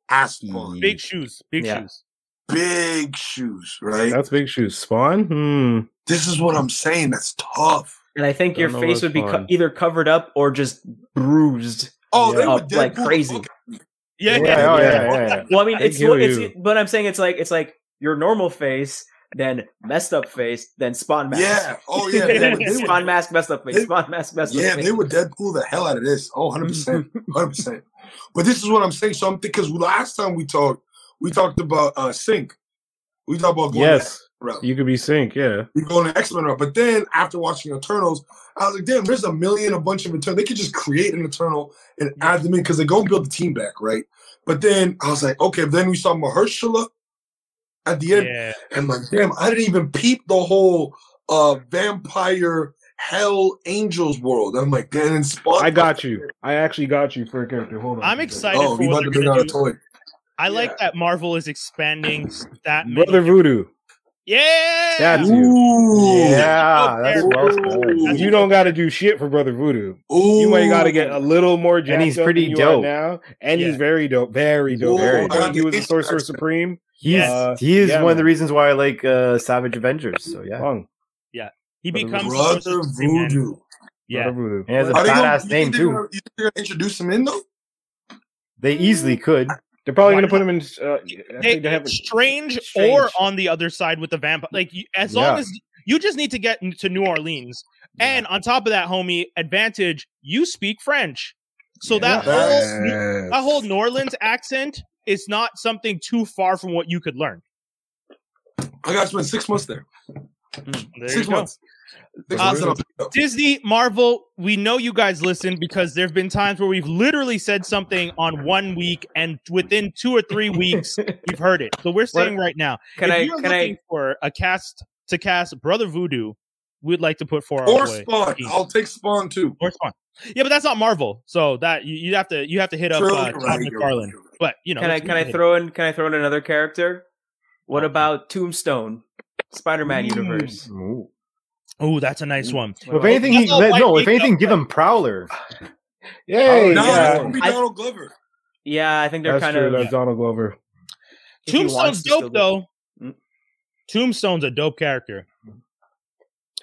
ass Spawn, big shoes, big Yeah. shoes. big shoes, right? That's big shoes. Spawn? Hmm. this is what I'm saying. That's tough. and I think your Don't know face would be co- either covered up or just bruised. Oh, they Yeah. were Up like crazy. Yeah, Yeah, yeah. oh, yeah, Yeah. yeah, yeah. Well, I mean, I it's hear it's but I'm saying it's like it's like your normal face, then messed up face, then spawn mask. Yeah. Oh yeah. They were, they were, spawn mask, messed up face, they- spawn mask, messed yeah, up face. Yeah, they would Deadpool the hell out of this. Oh, 100 percent, hundred percent. But this is what I'm saying. So I'm thinking because last time we talked, we talked about uh Synch. We talked about going Yes. the route. You could be Synch, yeah. we go on the X Men route. But then after watching Eternals, I was like, damn, there's a million, a bunch of Eternals. They could just create an Eternal and add them in because they go and build the team back, right? But then I was like, okay. Then we saw Mahershala at the end, Yeah. and like, damn, I didn't even peep the whole uh vampire Hell Angels world. I'm like, damn, in Spawn. I got you. I actually got you for a character. Hold on. I'm excited Oh, for we what about to bring out gonna a toy. I like that Marvel is expanding that many. Brother Voodoo. Yeah, That's you. Ooh. Yeah, that's well Ooh. said. You don't got to do shit for Brother Voodoo. Ooh. You might got to get a little more jacked he's up pretty than you are dope. now, and Yeah. he's very dope, very dope. Ooh, Very dope. He was a Sorcerer. Supreme. He's Yeah. he is Yeah, one of the reasons why I like uh, Savage Avengers. So yeah, Fun. he Brother becomes the Brother Sorcerer Supreme, man. Voodoo. Yeah, Brother Voodoo. and he has a Are they gonna- badass name too. gonna- You think they're gonna introduce him in though? They easily could. They're probably going to put him in. Uh, They, they have. strange, Strange. or on the other side with the vampire. Like as long Yeah. as you just need to get to New Orleans, and on top of that, homie, advantage you speak French, so that whole that whole New Orleans accent is not something too far from what you could learn. I got to spend six months there. There six months. Six Uh, months. and I'll pick it up. Disney, Marvel, we know you guys listen because there have been times where we've literally said something on one week, and within two or three weeks, we've heard it. So we're saying right now, Can if I? you're Can looking I? for a cast to cast Brother Voodoo, we'd like to put four Or away. Spawn. I'll take Spawn too. Or Spawn. Yeah, but that's not Marvel, so that you, you have to you have to hit up True, uh, you're Todd right, you're McFarlane. right. But you know, Can I? Can I throw in? Can I throw in another character? What about Tombstone, Spider-Man Mm. universe? Oh, that's a nice one. Well, if anything, he, let, no. If anything, give him Prowler. Yay! No, yeah. that's be I- Donald Glover. Yeah, I think they're That's kind true. of. That's Donald Glover. if Tombstone's dope though. Mm. Tombstone's a dope character.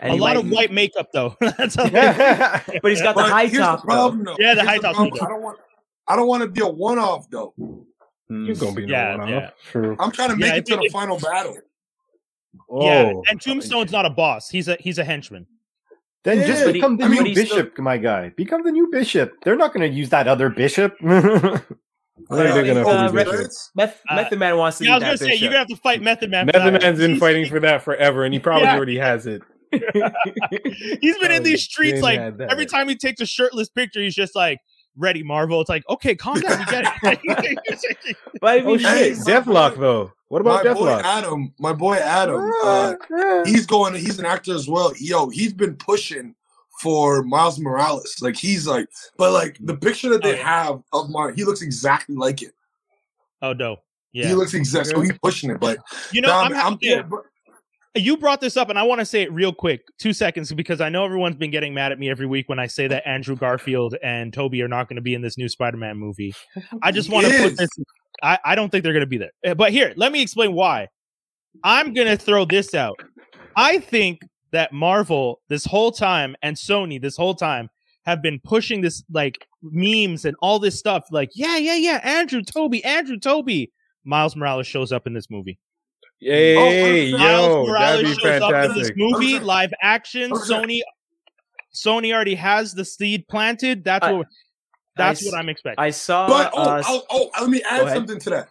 And a lot might- of white makeup though. that's how yeah, but he's got the high here's top. the problem, though. Yeah, the Here's high top's problem. I don't want. I don't want to be a one-off though. though. He's gonna be no Yeah, one yeah. off. True. I'm trying to make Yeah, it if to it- the if- final battle. Yeah, Oh. and Tombstone's not a boss. He's a he's a henchman. Then Yeah, just but he- become the I new mean, he's still- bishop, my guy. Become the new bishop. They're not going to use that other bishop. I think they're gonna Uh, fully Meth, Uh, Method Man wants to Yeah, I was gonna say you're gonna have to fight Method Man. Method Man's been fighting for that forever, and he probably Yeah. already has it. He's been in Oh, these streets like every time he takes a shirtless picture, he's just like ready Marvel. It's like okay, calm down, we get it. But I mean, Oh Hey, shit, my Deathlok though. What My about boy Deathlok? Adam, my boy Adam, uh, he's going. He's an actor as well. Yo, he's been pushing for Miles Morales. Like he's like, but like the picture that Oh, they yeah. have of Mar, he looks exactly like it. oh no, Yeah. He looks exactly. So he's pushing it. But You know, nah, I'm, man, happy. yeah, but- you brought this up and i want to say it real quick two seconds because i know everyone's been getting mad at me every week when i say that andrew garfield and toby are not going to be in this new spider-man movie. I just want to put this I, I don't think they're going to be there. Uh, but here let me explain why. I'm going to throw this out. I think that marvel this whole time and sony this whole time have been pushing this like memes and all this stuff like yeah yeah yeah andrew toby andrew toby. Miles morales shows up in this movie Yay, Oh, yo, Miles Morales that'd be shows in this fantastic. movie, live action. Sony, Sony already has the seed planted. That's I- what. That's I what s- I'm expecting. I saw. But oh, uh, oh, oh, let me Go add ahead. something to that.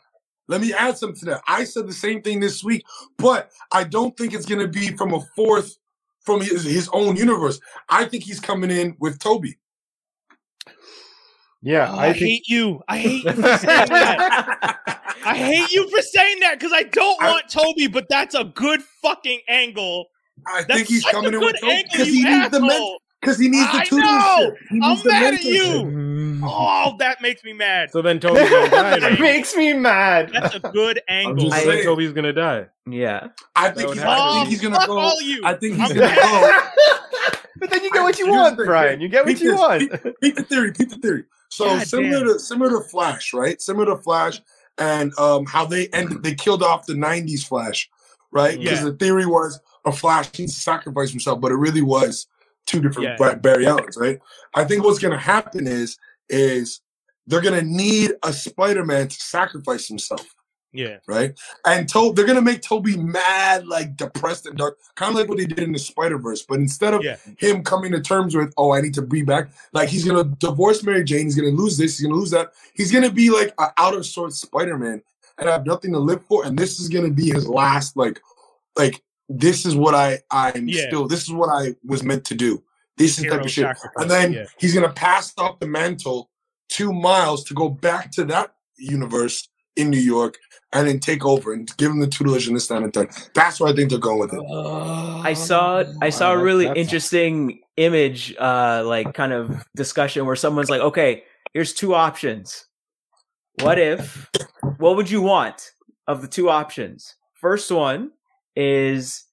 Let me add something to that. I said the same thing this week, but I don't think it's going to be from a fourth from his, his own universe. I think he's coming in with Toby. yeah, Oh, I I, think hate you. I hate you for saying that. I hate you for saying that because I don't I- want Toby, but that's a good fucking angle. I That's think he's such coming a in good with Toby angle, because you he needs the men- because he needs the I know! I'm needs the mad at mentorship. Oh, that makes me mad. So then Toby's gonna die. that then. makes me mad. That's a good angle. just So I- then saying. Toby's gonna die. yeah. I think he's. I Oh, think he's gonna oh, fuck go. all you. I think he's I'm- gonna go. but then you get what you want, thing, Brian. You get what you this, want. Peep, peep the theory. Peep the theory. So God similar damn. to similar to Flash, right? Similar to Flash, and um, how they ended. They killed off the '90s Flash, right? Because Yeah. the theory was a Flash needs to sacrifice himself, but it really was two different Yeah. Barry Allens, right? I think what's going to happen is is they're going to need a Spider-Man to sacrifice himself yeah. right? And to- they're gonna make Toby mad, like depressed and dark, kind of like what they did in the Spider Verse. But instead of Yeah. him coming to terms with, oh, I need to be back, like he's gonna divorce Mary Jane, he's gonna lose this, he's gonna lose that. He's gonna be like an out of sorts Spider Man and have nothing to live for. And this is gonna be his last, like, like this is what I I'm Yeah. still. This is what I was meant to do. This is type of shit. And then yeah. he's gonna pass off the mantle to Miles to go back to that universe in New York and then take over and give him the tutelage and this, that, and third. That's where I think they're going with it. I saw I saw a really that's- interesting image, uh, like kind of discussion where someone's like, "Okay, here's two options. What if? What would you want of the two options? First one is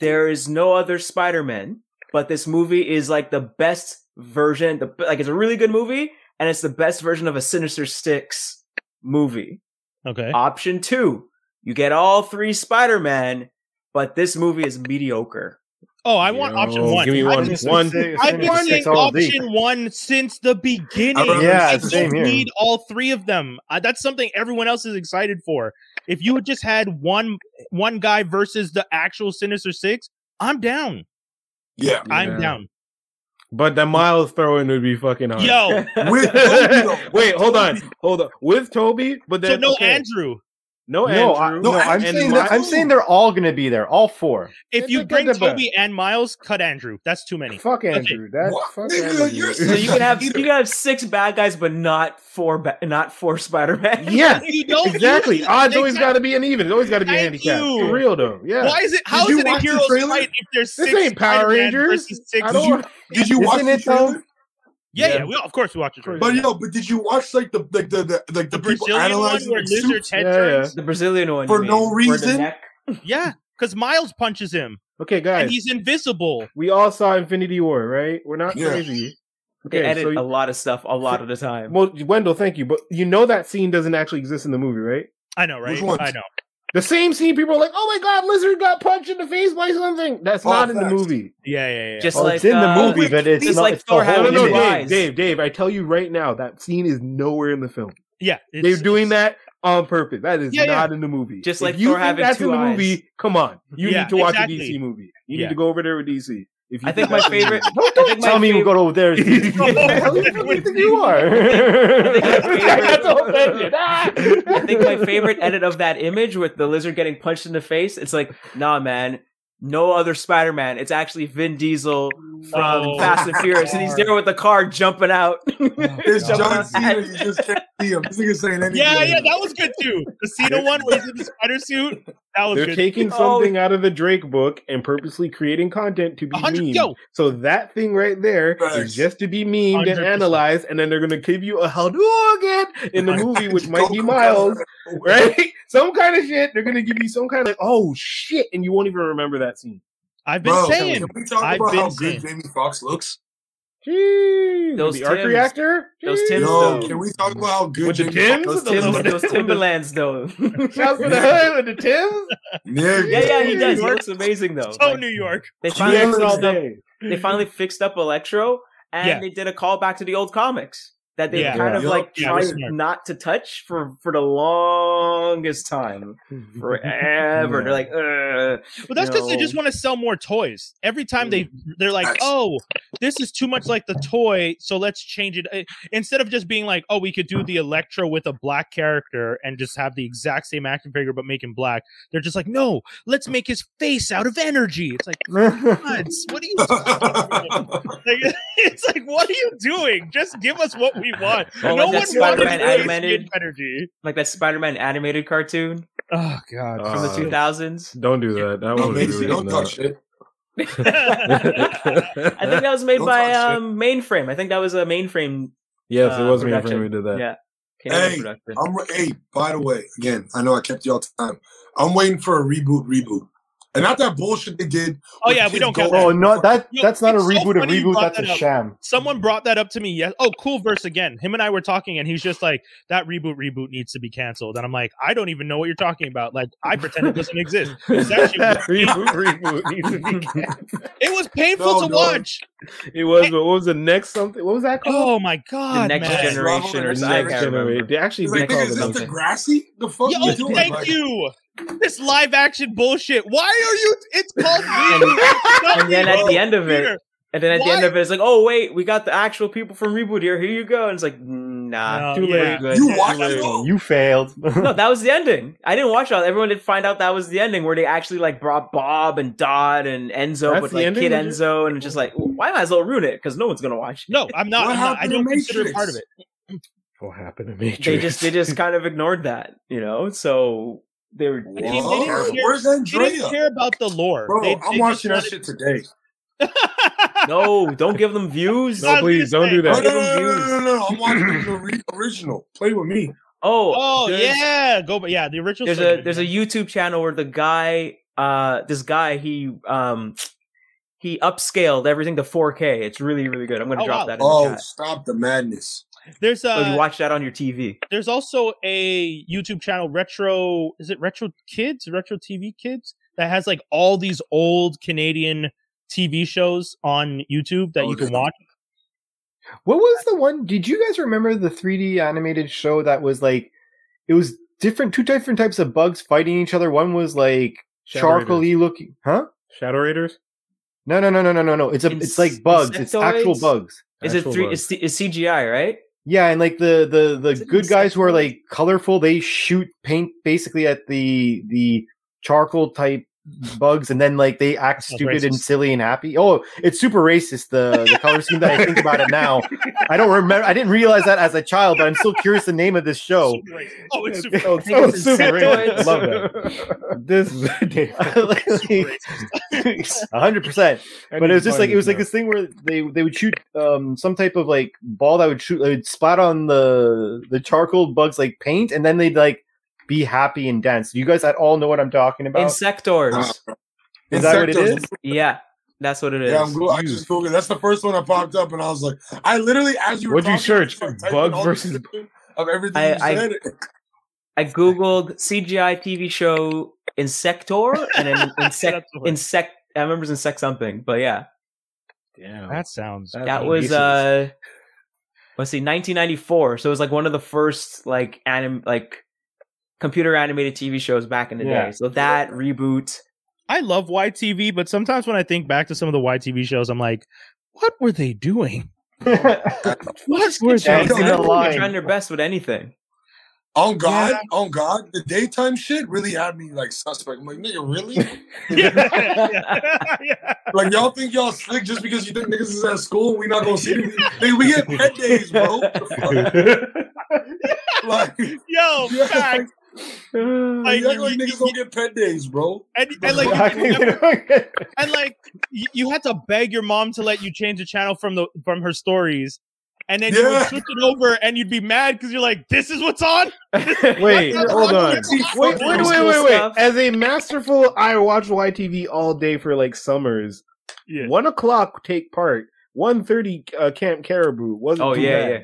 there is no other Spider-Man, but this movie is like the best version. The like it's a really good movie, and it's the best version of a Sinister Six movie. Okay. Option two, you get all three Spider-Man, but this movie is mediocre. Oh, I want Yo, option one. Give me I've one. been- One. I've been saying all option one since the beginning. Yeah, I same here. need all three of them. Uh, that's something everyone else is excited for. If you had just had one one guy versus the actual Sinister Six, I'm down. Yeah. I'm Yeah. down. But the Miles throw-in would be fucking hard. Yo, With Toby, though. Wait, hold on, hold on. With Toby, but so then no okay. Andrew. No No, I, Andrew, no, No, I'm and saying Miles. I'm saying they're all gonna be there, all four. If It's you bring good debate. Toby and Miles, cut Andrew. That's too many. Fuck Andrew. That fuck Andrew. you're So you can have you can have six bad guys, but not four ba- not four Spider Man. yeah, You don't exactly. use- Odds always got to be an even. It's always got to be a Thank handicap. you. For real though. Yeah. Why is it? How is you it a watch the hero's fight if there's This six ain't Power Spider-Man Rangers. versus six? Did you, did you watch the it, though? trailer? Yeah, Yeah. yeah. We, of course we watch the trailer. But yo, but did you watch like the like the, the like the, the people Brazilian one where Lizard's head Yeah, turns. The Brazilian one For no mean, reason? Yeah, because Miles punches him Okay, guys, and he's invisible. We all saw Infinity War, right? We're not Yeah. crazy. They Okay, edit so a lot of stuff a lot of the time. well, Wendell, thank you, but you know that scene doesn't actually exist in the movie, right? I know, right? Which ones? I know. The same scene, people are like, "Oh my god, Lizard got punched in the face by something." That's Oh, not in the movie. Yeah, yeah, yeah. Just Oh, like it's in the uh, movie, but it's just not. like it's Thor the had No, no, no, Dave. Dave, Dave. I tell you right now, that scene is nowhere in the film. yeah. They're it's- doing that on purpose. That is Yeah, yeah. not in the movie. Just If like you Thor think having that's two in the eyes. movie. Come on, you Yeah, need to watch exactly. a DC movie. You Yeah. need to go over there with DC. If you I think think my that's in the favorite. movie. I think my Tell me you favorite- go over there. Who the hell do you think you are? think favorite- That's. I think my favorite edit of that image with the lizard getting punched in the face, it's like, nah, man, no other Spider Man. It's actually Vin Diesel from Oh. Fast and Furious, and he's there with the car jumping out. Oh, it's John. Cena. You just can't see him. This nigga's saying anything. Yeah, yeah, that was good too. The Cena one where he's in the spider suit. That was They're good. taking Oh. something out of the Drake book and purposely creating content to be A hundred- memed. yo. So that thing right there is Facts. just to be memed and 100%. analyzed, and then they're gonna give you a Hadouken in the movie, which might be Miles, right? Some kind of shit. They're gonna give you some kind of like, oh shit, and you won't even remember that scene. I've been Bro, saying. can we talk I've about been how saying. good Jamie Foxx looks? Jeez, Those the arc Tims. reactor. Those Jeez. Tims, Yo, though. can we talk about how good With the Jamie Tims? Foxx Those, The Timbs, those Timberlands, though. Shouts for the hood with the Tims. Yeah, yeah, yeah, he does. He York. looks amazing, though. Oh, Like, New York. they finally all fixed up. They finally fixed up Electro, and Yeah. they did a callback to the old comics that they Yeah. kind of like Yeah, tried not to touch for for the longest time, forever. They're like, Ugh. Well, that's because they just want to sell more toys. Every time they they're like, "Oh, this is too much like the toy, so let's change it." Uh, Instead of just being like, "Oh, we could do the Electro with a black character and just have the exact same action figure but make him black," they're just like, "No, let's make his face out of energy." It's like, what? What are you? like, it's like, what are you doing? Just give us what we want. Oh, no like one that Spider-Man animated- energy. like that Spider-Man animated cartoon Oh God. from the Uh, two thousands. Don't do that. That No, was really don't not. talk shit. I think that was made Don't by um, Mainframe. I think that was a Mainframe. Yes, it uh, was me production. who did that. Yeah, came out of Hey. I'm re- hey. By the way, again, I know I kept you all time. I'm waiting for a reboot. Reboot, and not that bullshit they did. Oh yeah, we don't count going- that. Oh no, that Yo, that's not a it's so reboot. A funny reboot. brought That's a up. sham. Someone brought that up to me. Yes. Oh, cool verse again. Him and I were talking, and he's just like, "That reboot, reboot needs to be canceled." And I'm like, "I don't even know what you're talking about. Like, I pretend it doesn't exist." It's reboot, reboot needs to be canceled. it was painful No, to no. watch. It was, but what was the next something? What was that called? Oh my god, the next man. generation or The something. I next generation. They actually He's did like, call nigga, it is this something. Degrassi? The fuck Yo, you doing? thank Like, you. This live action bullshit. Why are you? It's called reboot. And then at the end of it, and then at the end of it, it's like, oh wait, we got the actual people from Reboot here. Here you go. And it's like, nah, No, too yeah. late. Good. You Too watched it? You failed. No, that was the ending. I didn't watch all. Everyone did find out that was the ending, where they actually like brought Bob and Dot and Enzo, That's but the like ending, Kid? Enzo, and just like, why might as well ruin it because no one's gonna watch. it. No, I'm not. I'm not I don't in consider it part of it. What happened to Matrix? they just they just kind of ignored that, you know. So they were. I mean, they didn't care- where's They didn't care about the lore. Bro, They- I'm watching that shit today. No, don't give them views. No, please don't do that. no, no, no, no, no, no. I'm watching the original. Play with me. Oh, Oh yeah, go. But yeah, the original. There's a there's a YouTube channel where the guy, uh, this guy, he um, he upscaled everything to 4K. It's really really good. I'm gonna Oh, drop wow. that in the Oh, chat. stop the madness. There's So a you uh, watch that on your TV. there's also a YouTube channel, Retro. Is it Retro Kids? Retro TV Kids that has like all these old Canadian TV shows on YouTube that Oh, you can watch. What was the one? Did you guys remember the 3D animated show that was like it was different two different types of bugs fighting each other? One was like Shadow charcoaly looking, huh? Shadow Raiders. No, no, no, no, no, no, no. It's a Ins- it's like bugs. It's actual bugs. Is it three? bugs. It's, it's CGI, right? Yeah, and like the the the good guys who are like colorful, they shoot paint basically at the the charcoal type bugs, and then like they act Sounds stupid and silly and happy. Oh, it's super racist. The the color scheme that I think about it now, I don't remember. I didn't realize that as a child, but I'm still curious the name of this show. Oh, it's super. Oh, it's super insectoids. racist. Love that. This is A hundred percent. But it was just like it was like this thing where they they would shoot um some type of like ball that would shoot they would spot on the the charcoal bugs like paint and then they'd like be happy and dance. You guys at all know what I'm talking about? Insektors. Uh, Is that what it Insectos. is? yeah, that's what it is. Yeah, I'm go- I just Googled. That's the first one that popped up, and I was like, I literally, as you were What'd you search? I just typed Bug in all the versus- of everything I- you I- said. I googled CGI TV show Insector and then insect That's the word. insect. I remember it was insect something, but yeah, Damn. That sounds. That's that was uh, let's see, 1994. So it was like one of the first like anim like computer animated TV shows back in the Yeah. day. So that reboot. I love YTV, but sometimes when I think back to some of the YTV shows, I'm like, what were they doing? What were Yeah, they it's in doing? the They're line. trying their best with anything. On God, Yeah. on God, the daytime shit really had me like suspect. I'm like, nigga, really? yeah, yeah, yeah. like y'all think y'all slick just because you think niggas is at school? We not gonna see them. Nigga, we get pet days, bro. like, Yo, Yeah. fact. Like, you- act like you- niggas don't get pet days, bro. And, and like, Exactly. you never- and like, you, you had to beg your mom to let you change the channel from the from her stories, and then you would switch it over, and you'd be mad because you're like, "This is what's on." Wait, hold on. Let's Wait, wait, wait, wait, wait. As a masterful, I watch YTV all day for like summers. Yeah. One o'clock take part. One thirty uh, Camp Caribou wasn't. oh yeah, bad. yeah.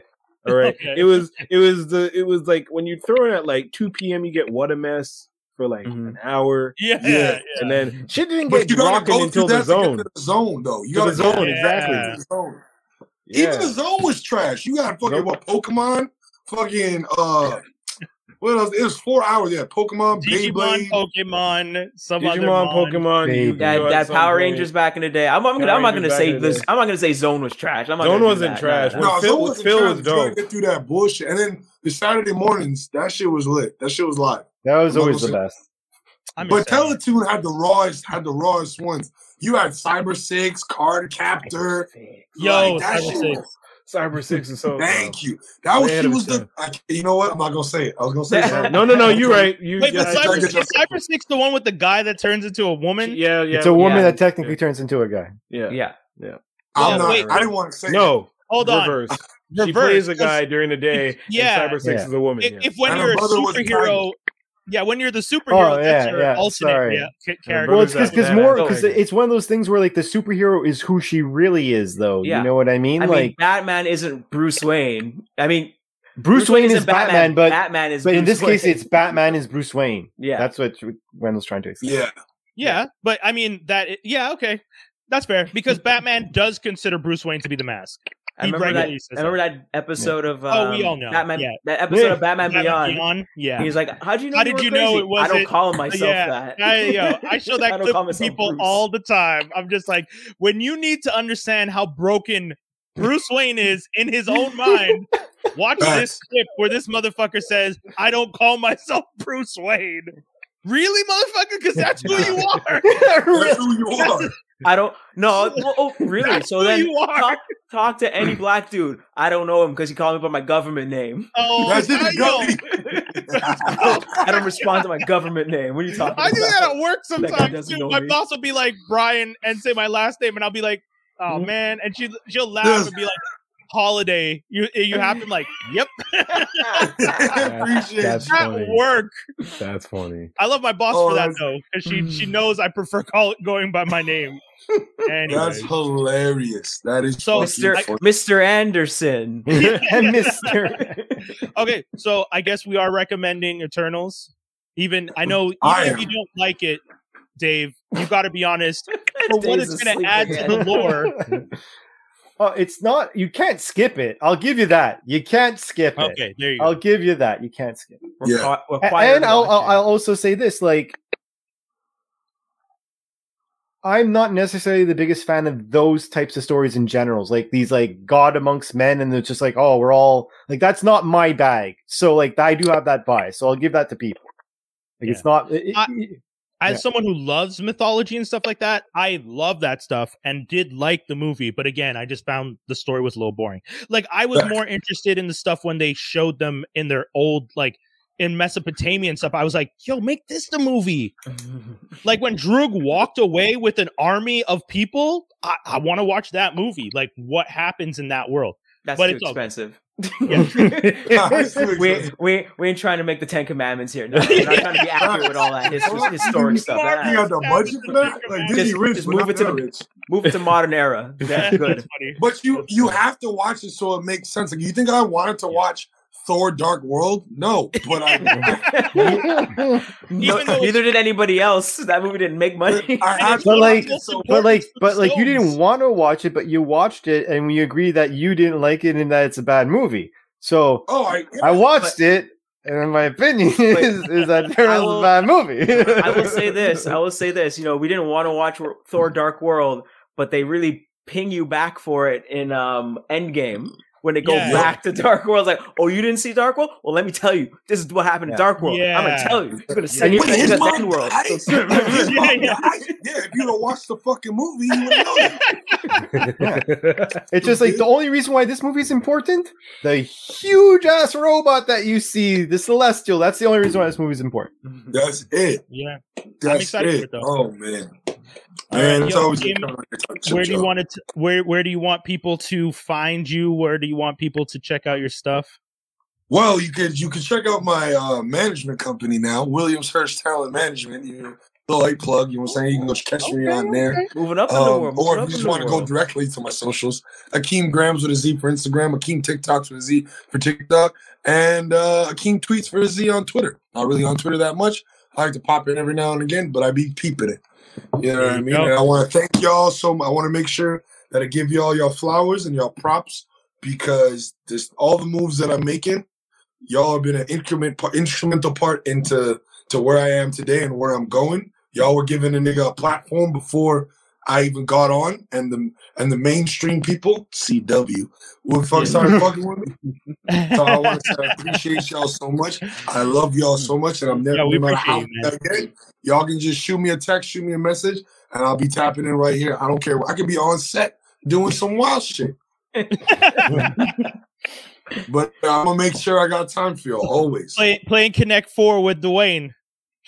All right. Okay. It was. It was the. It was like when you throw it at like two p.m. You get what a mess for like Mhm. an hour, Yeah, Yeah. yeah, and then shit didn't But get you gotta rocking go until through the that to get zone. to the zone, though. You gotta the zone, go exactly. The zone. Yeah. Even the zone was trash. You got fucking Zone- what Pokemon, fucking uh, what else? It was four hours. Yeah, Pokemon, Digimon, Beyblade. Pokemon, some other Digimon, mon. Pokemon, Baby. Yu-Gi-Oh! That that some Power point. Rangers back in the day. I'm, I'm, gonna, I'm not gonna say this. I'm not gonna say Zone was trash. I'm not Zone gonna do wasn't that. trash. No, When no, No, Phil- Phil wasn't Phil trying was to to dope. get through that bullshit. And then the Saturday mornings, that shit was lit. That shit was live. That was I'm always the say- best. I'm But excited. Teletoon had the rawest, had the rawest ones. You had Cyber Six, Card Captor. Yo, like, that Cyber shit Six. was- Cyber Six is so. Thank uh, you. That was she was the. I, you know what? I'm not gonna say it. I was gonna say something. No, no, no. You're right. You. Wait, yeah, I Cyber, is Cyber Six the one with the guy that turns into a woman? yeah, yeah. it's a woman yeah. that technically turns into a guy. yeah. Yeah. I'm Yeah, not. wait. I didn't want to say. No, Hold on. reverse. She Reverse, plays a 'cause guy during the day. Yeah. and Cyber Six Yeah. is a woman. If, yeah. if when And you're a brother was a superhero, yeah, when you're the oh, superhero, Oh, that's yeah, your yeah, alternate sorry. yeah, character. Well, it's because that more because it's one of those things where like the superhero is who she really is, though. Yeah. You know what I mean? I like mean, Batman isn't Bruce Wayne. I mean, Bruce, Wayne is isn't Batman, but Batman is. but in Bruce this case, it's Batman is Bruce Wayne. yeah. That's what Wendell's trying to explain. Yeah. yeah, but I mean that. Yeah, okay, that's fair because Batman does consider Bruce Wayne to be the mask. I remember that. I remember that episode of. Um, Oh, we all know. Batman. Yeah. That episode Yeah. of Batman, Batman Beyond. Yeah, He's like, "How do you know? How you did were you know it I wasn't- don't call myself yeah. that. I, yo, I show that don't clip to people Bruce. all the time. I'm just like, when you need to understand how broken Bruce Wayne is in his own mind, watch this clip where this motherfucker says, "I don't call myself Bruce Wayne." Really, motherfucker? Because that's who you are. That's who you are. I don't no. well, Oh, really? That's so then you are. talk, talk to any black dude. I don't know him because he called me by my government name. Oh, I, you got know. I don't respond to my government name. What are you talking I do that at work sometimes too. My me. boss will be like Brian and say my last name, and I'll be like, "Oh Mhm. man," and she she'll laugh and be like, "Holiday." You you happen like, "Yep." I appreciate That's you. At funny. work. That's funny. I love my boss Oh, for that that's- though, because she Mm. she knows I prefer call going by my name. Anyway, That's hilarious. That is So, Mr. funny. Mr. Anderson. and Mister. okay, so I guess we are recommending Eternals. Even I know, even I if you don't like it, Dave, you got to be honest. For what it's going to add to the lore. Oh, it's not. You can't skip it. I'll give you that. You can't skip it. Okay, there you go. I'll give you that. You can't skip. It. We're Yeah. qua- we're and I'll, I'll. I'll also say this: like, I'm not necessarily the biggest fan of those types of stories in generals, like these like God amongst men, and it's just like, oh, we're all like that's not my bag. So like, I do have that bias, so I'll give that to people. Like, it's not. it- I- it- As Yeah. someone who loves mythology and stuff like that, I love that stuff and did like the movie. But again, I just found the story was a little boring. Like I was more interested in the stuff when they showed them in their old like in Mesopotamia and stuff. I was like, yo, make this the movie. Like when Druig walked away with an army of people, I, I want to watch that movie. Like what happens in that world. That's but too it's expensive. That's we, expensive. we we ain't trying to make the Ten Commandments here. No, we're not trying to be accurate with all that history, historic stuff. You got the budget for that? Like Disney Just- rich, just but move it to that the- rich. Move it to modern era. That's good. That's. But you you have to watch it so it makes sense. Like you think I wanted to watch Thor: Dark World? No, but I No, Even though neither did anybody else. That movie didn't make money. I have But like- so but like, but like, you didn't want to watch it, but you watched it, and we agree that you didn't like it and that it's a bad movie. So Oh, I I watched it, and in my opinion, is, is that Eternals will- is a bad movie. I will say this. I will say this. You know, we didn't want to watch Thor: Dark World, but they really ping you back for it in um Endgame when they go Yeah. back to Dark World. It's like, oh, you didn't see Dark World? Well, let me tell you, this is what happened Yeah. in Dark World. Yeah. I'm gonna tell you. It's gonna send you But back his to mom End World. died. So- His mom Yeah, yeah. Yeah, if you don't watch the fucking movie, you would know that. It's just like the only reason why this movie is important. The huge ass robot that you see, the Celestial. That's the only reason why this movie is important. That's it. Yeah. That's excited for it. it, though. Oh man, All man, right, it's yo, always Kim, good coming on your time. Where do you Show. want it? To, where Where do you want people to find you? Where do you want people to check out your stuff? Well, you can you could check out my uh, management company now, Williams Hurst Talent Management. You the light plug, you know what I'm saying? You can go catch me on there. Moving up in the Um, world. or if you just want to go directly to my socials, Akeem Grams with a Z for Instagram, Akeem TikToks with a Z for TikTok, and uh, Akeem tweets for a Z on Twitter. Not really on Twitter that much. I like to pop in every now and again, but I be peeping it. You know what I mean? And I want to thank y'all so much. I want to make sure that I give y'all your flowers and y'all props because this all the moves that I'm making, y'all have been an increment, instrumental part into to where I am today and where I'm going. Y'all were giving a nigga a platform before I even got on, and the and the mainstream people, CW, would fuck started fucking with me. So I want to say I appreciate y'all so much. I love y'all so much, and I'm never Yeah, no matter how again. Y'all can just shoot me a text, shoot me a message, and I'll be tapping in right here. I don't care. I could be on set doing some wild shit, but I'm gonna make sure I got time for y'all always. Play, playing Connect Four with Dwayne.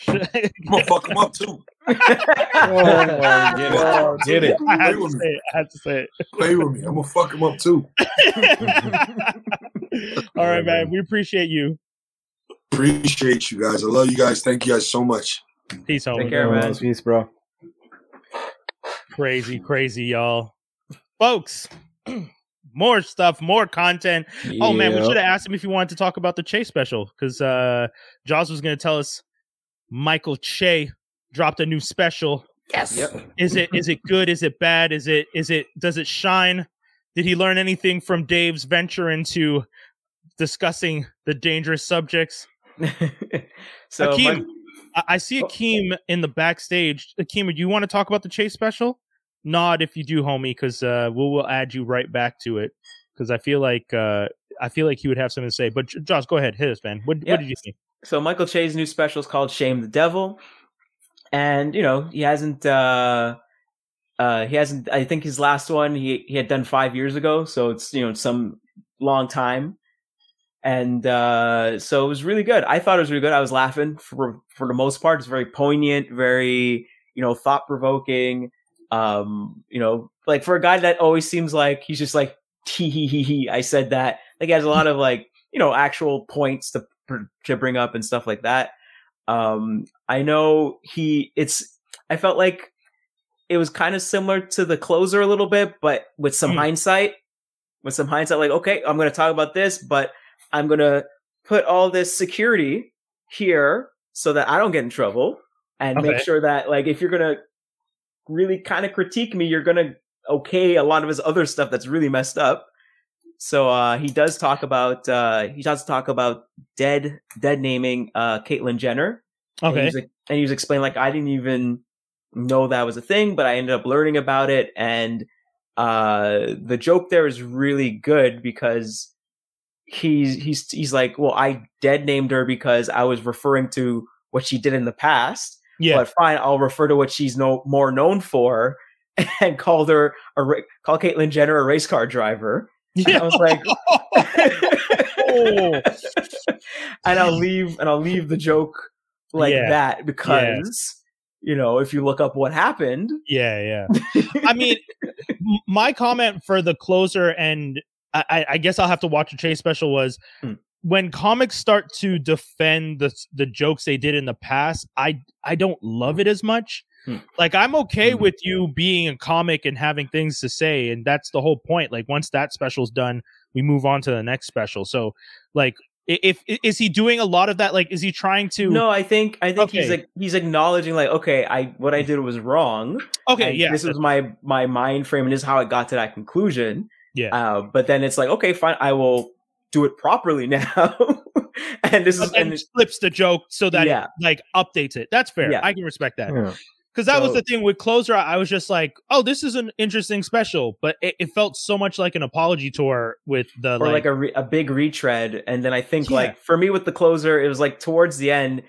I'm gonna fuck them up too. Oh my Get it. God. Get it. I had Play to with me. say it. I had to say Play with me. I'm gonna fuck him up too. All right, man. We appreciate you. Appreciate you guys. I love you guys. Thank you guys so much. Peace, homie. Take care, man. Peace, bro. Crazy, crazy, y'all. Folks, more stuff, more content. Oh man, we should have asked him if he wanted to talk about the Che special because uh Jaws was going to tell us Michael Che dropped a new special. Yes. Yep. Is it is it good? Is it bad? Is it is it does it shine? Did he learn anything from Dave's venture into discussing the dangerous subjects? so Akeem, my- I, I see Akeem in the backstage. Akeem, do you want to talk about the Chase special? Nod if you do, homie, because uh, we'll we'll add you right back to it. Because I feel like uh, I feel like he would have something to say. But Josh, go ahead, hit us, man. What Yeah. what did you think? so Michael Che's new special is called Shame the Devil. And, you know, he hasn't uh uh, he hasn't. I think his last one he he had done five years ago, so it's you know some long time. And uh, so it was really good. I thought it was really good. I was laughing for for the most part. It's very poignant, very you know thought provoking. Um, you know, like for a guy that always seems like he's just like hee hee hee hee. I said that. Like he has a lot of like you know actual points to to bring up and stuff like that. Um, I know he. It's. I felt like it was kind of similar to the closer a little bit, but with some Mm. hindsight. With some hindsight, like okay, I'm going to talk about this, but I'm going to put all this security here so that I don't get in trouble, and make sure that like if you're going to really kind of critique me, you're going to okay a lot of his other stuff that's really messed up. So uh, he does talk about uh, he does talk about dead dead naming uh, Caitlyn Jenner. And he Okay. was, and he was explaining like I didn't even know that was a thing, but I ended up learning about it, and uh, the joke there is really good because he's he's he's like, well, I dead named her because I was referring to what she did in the past, Yeah. but fine, I'll refer to what she's no more known for, and called her a call Caitlyn Jenner a race car driver. I was like, Oh. and I'll leave and I'll leave the joke like Yeah. that because you know if you look up what happened, Yeah, yeah. I mean, my comment for the closer, and I, I- I guess I'll have to watch a Chase special was Hmm. when comics start to defend the the jokes they did in the past. I I don't love it as much. Hmm. Like I'm okay Hmm. with you being a comic and having things to say, and that's the whole point. Like once that special's done, we move on to the next special. So, like, if, is he doing a lot of that? Like, is he trying to? no, I think I think he's like he's acknowledging like okay, I what I did was wrong. Okay, yeah, this was my my mind frame and this is how I got to that conclusion. Yeah. uh, but then it's like okay, fine, I will do it properly now. and this is but then and flips the joke so that Yeah. it like updates it. That's fair. Yeah. I can respect that. Yeah. Because that was the thing with Closer. I was just like, oh, this is an interesting special, but it, it felt so much like an apology tour with the or like, like, a re- a big retread and then i think Yeah. like for me with the closer it was like towards the end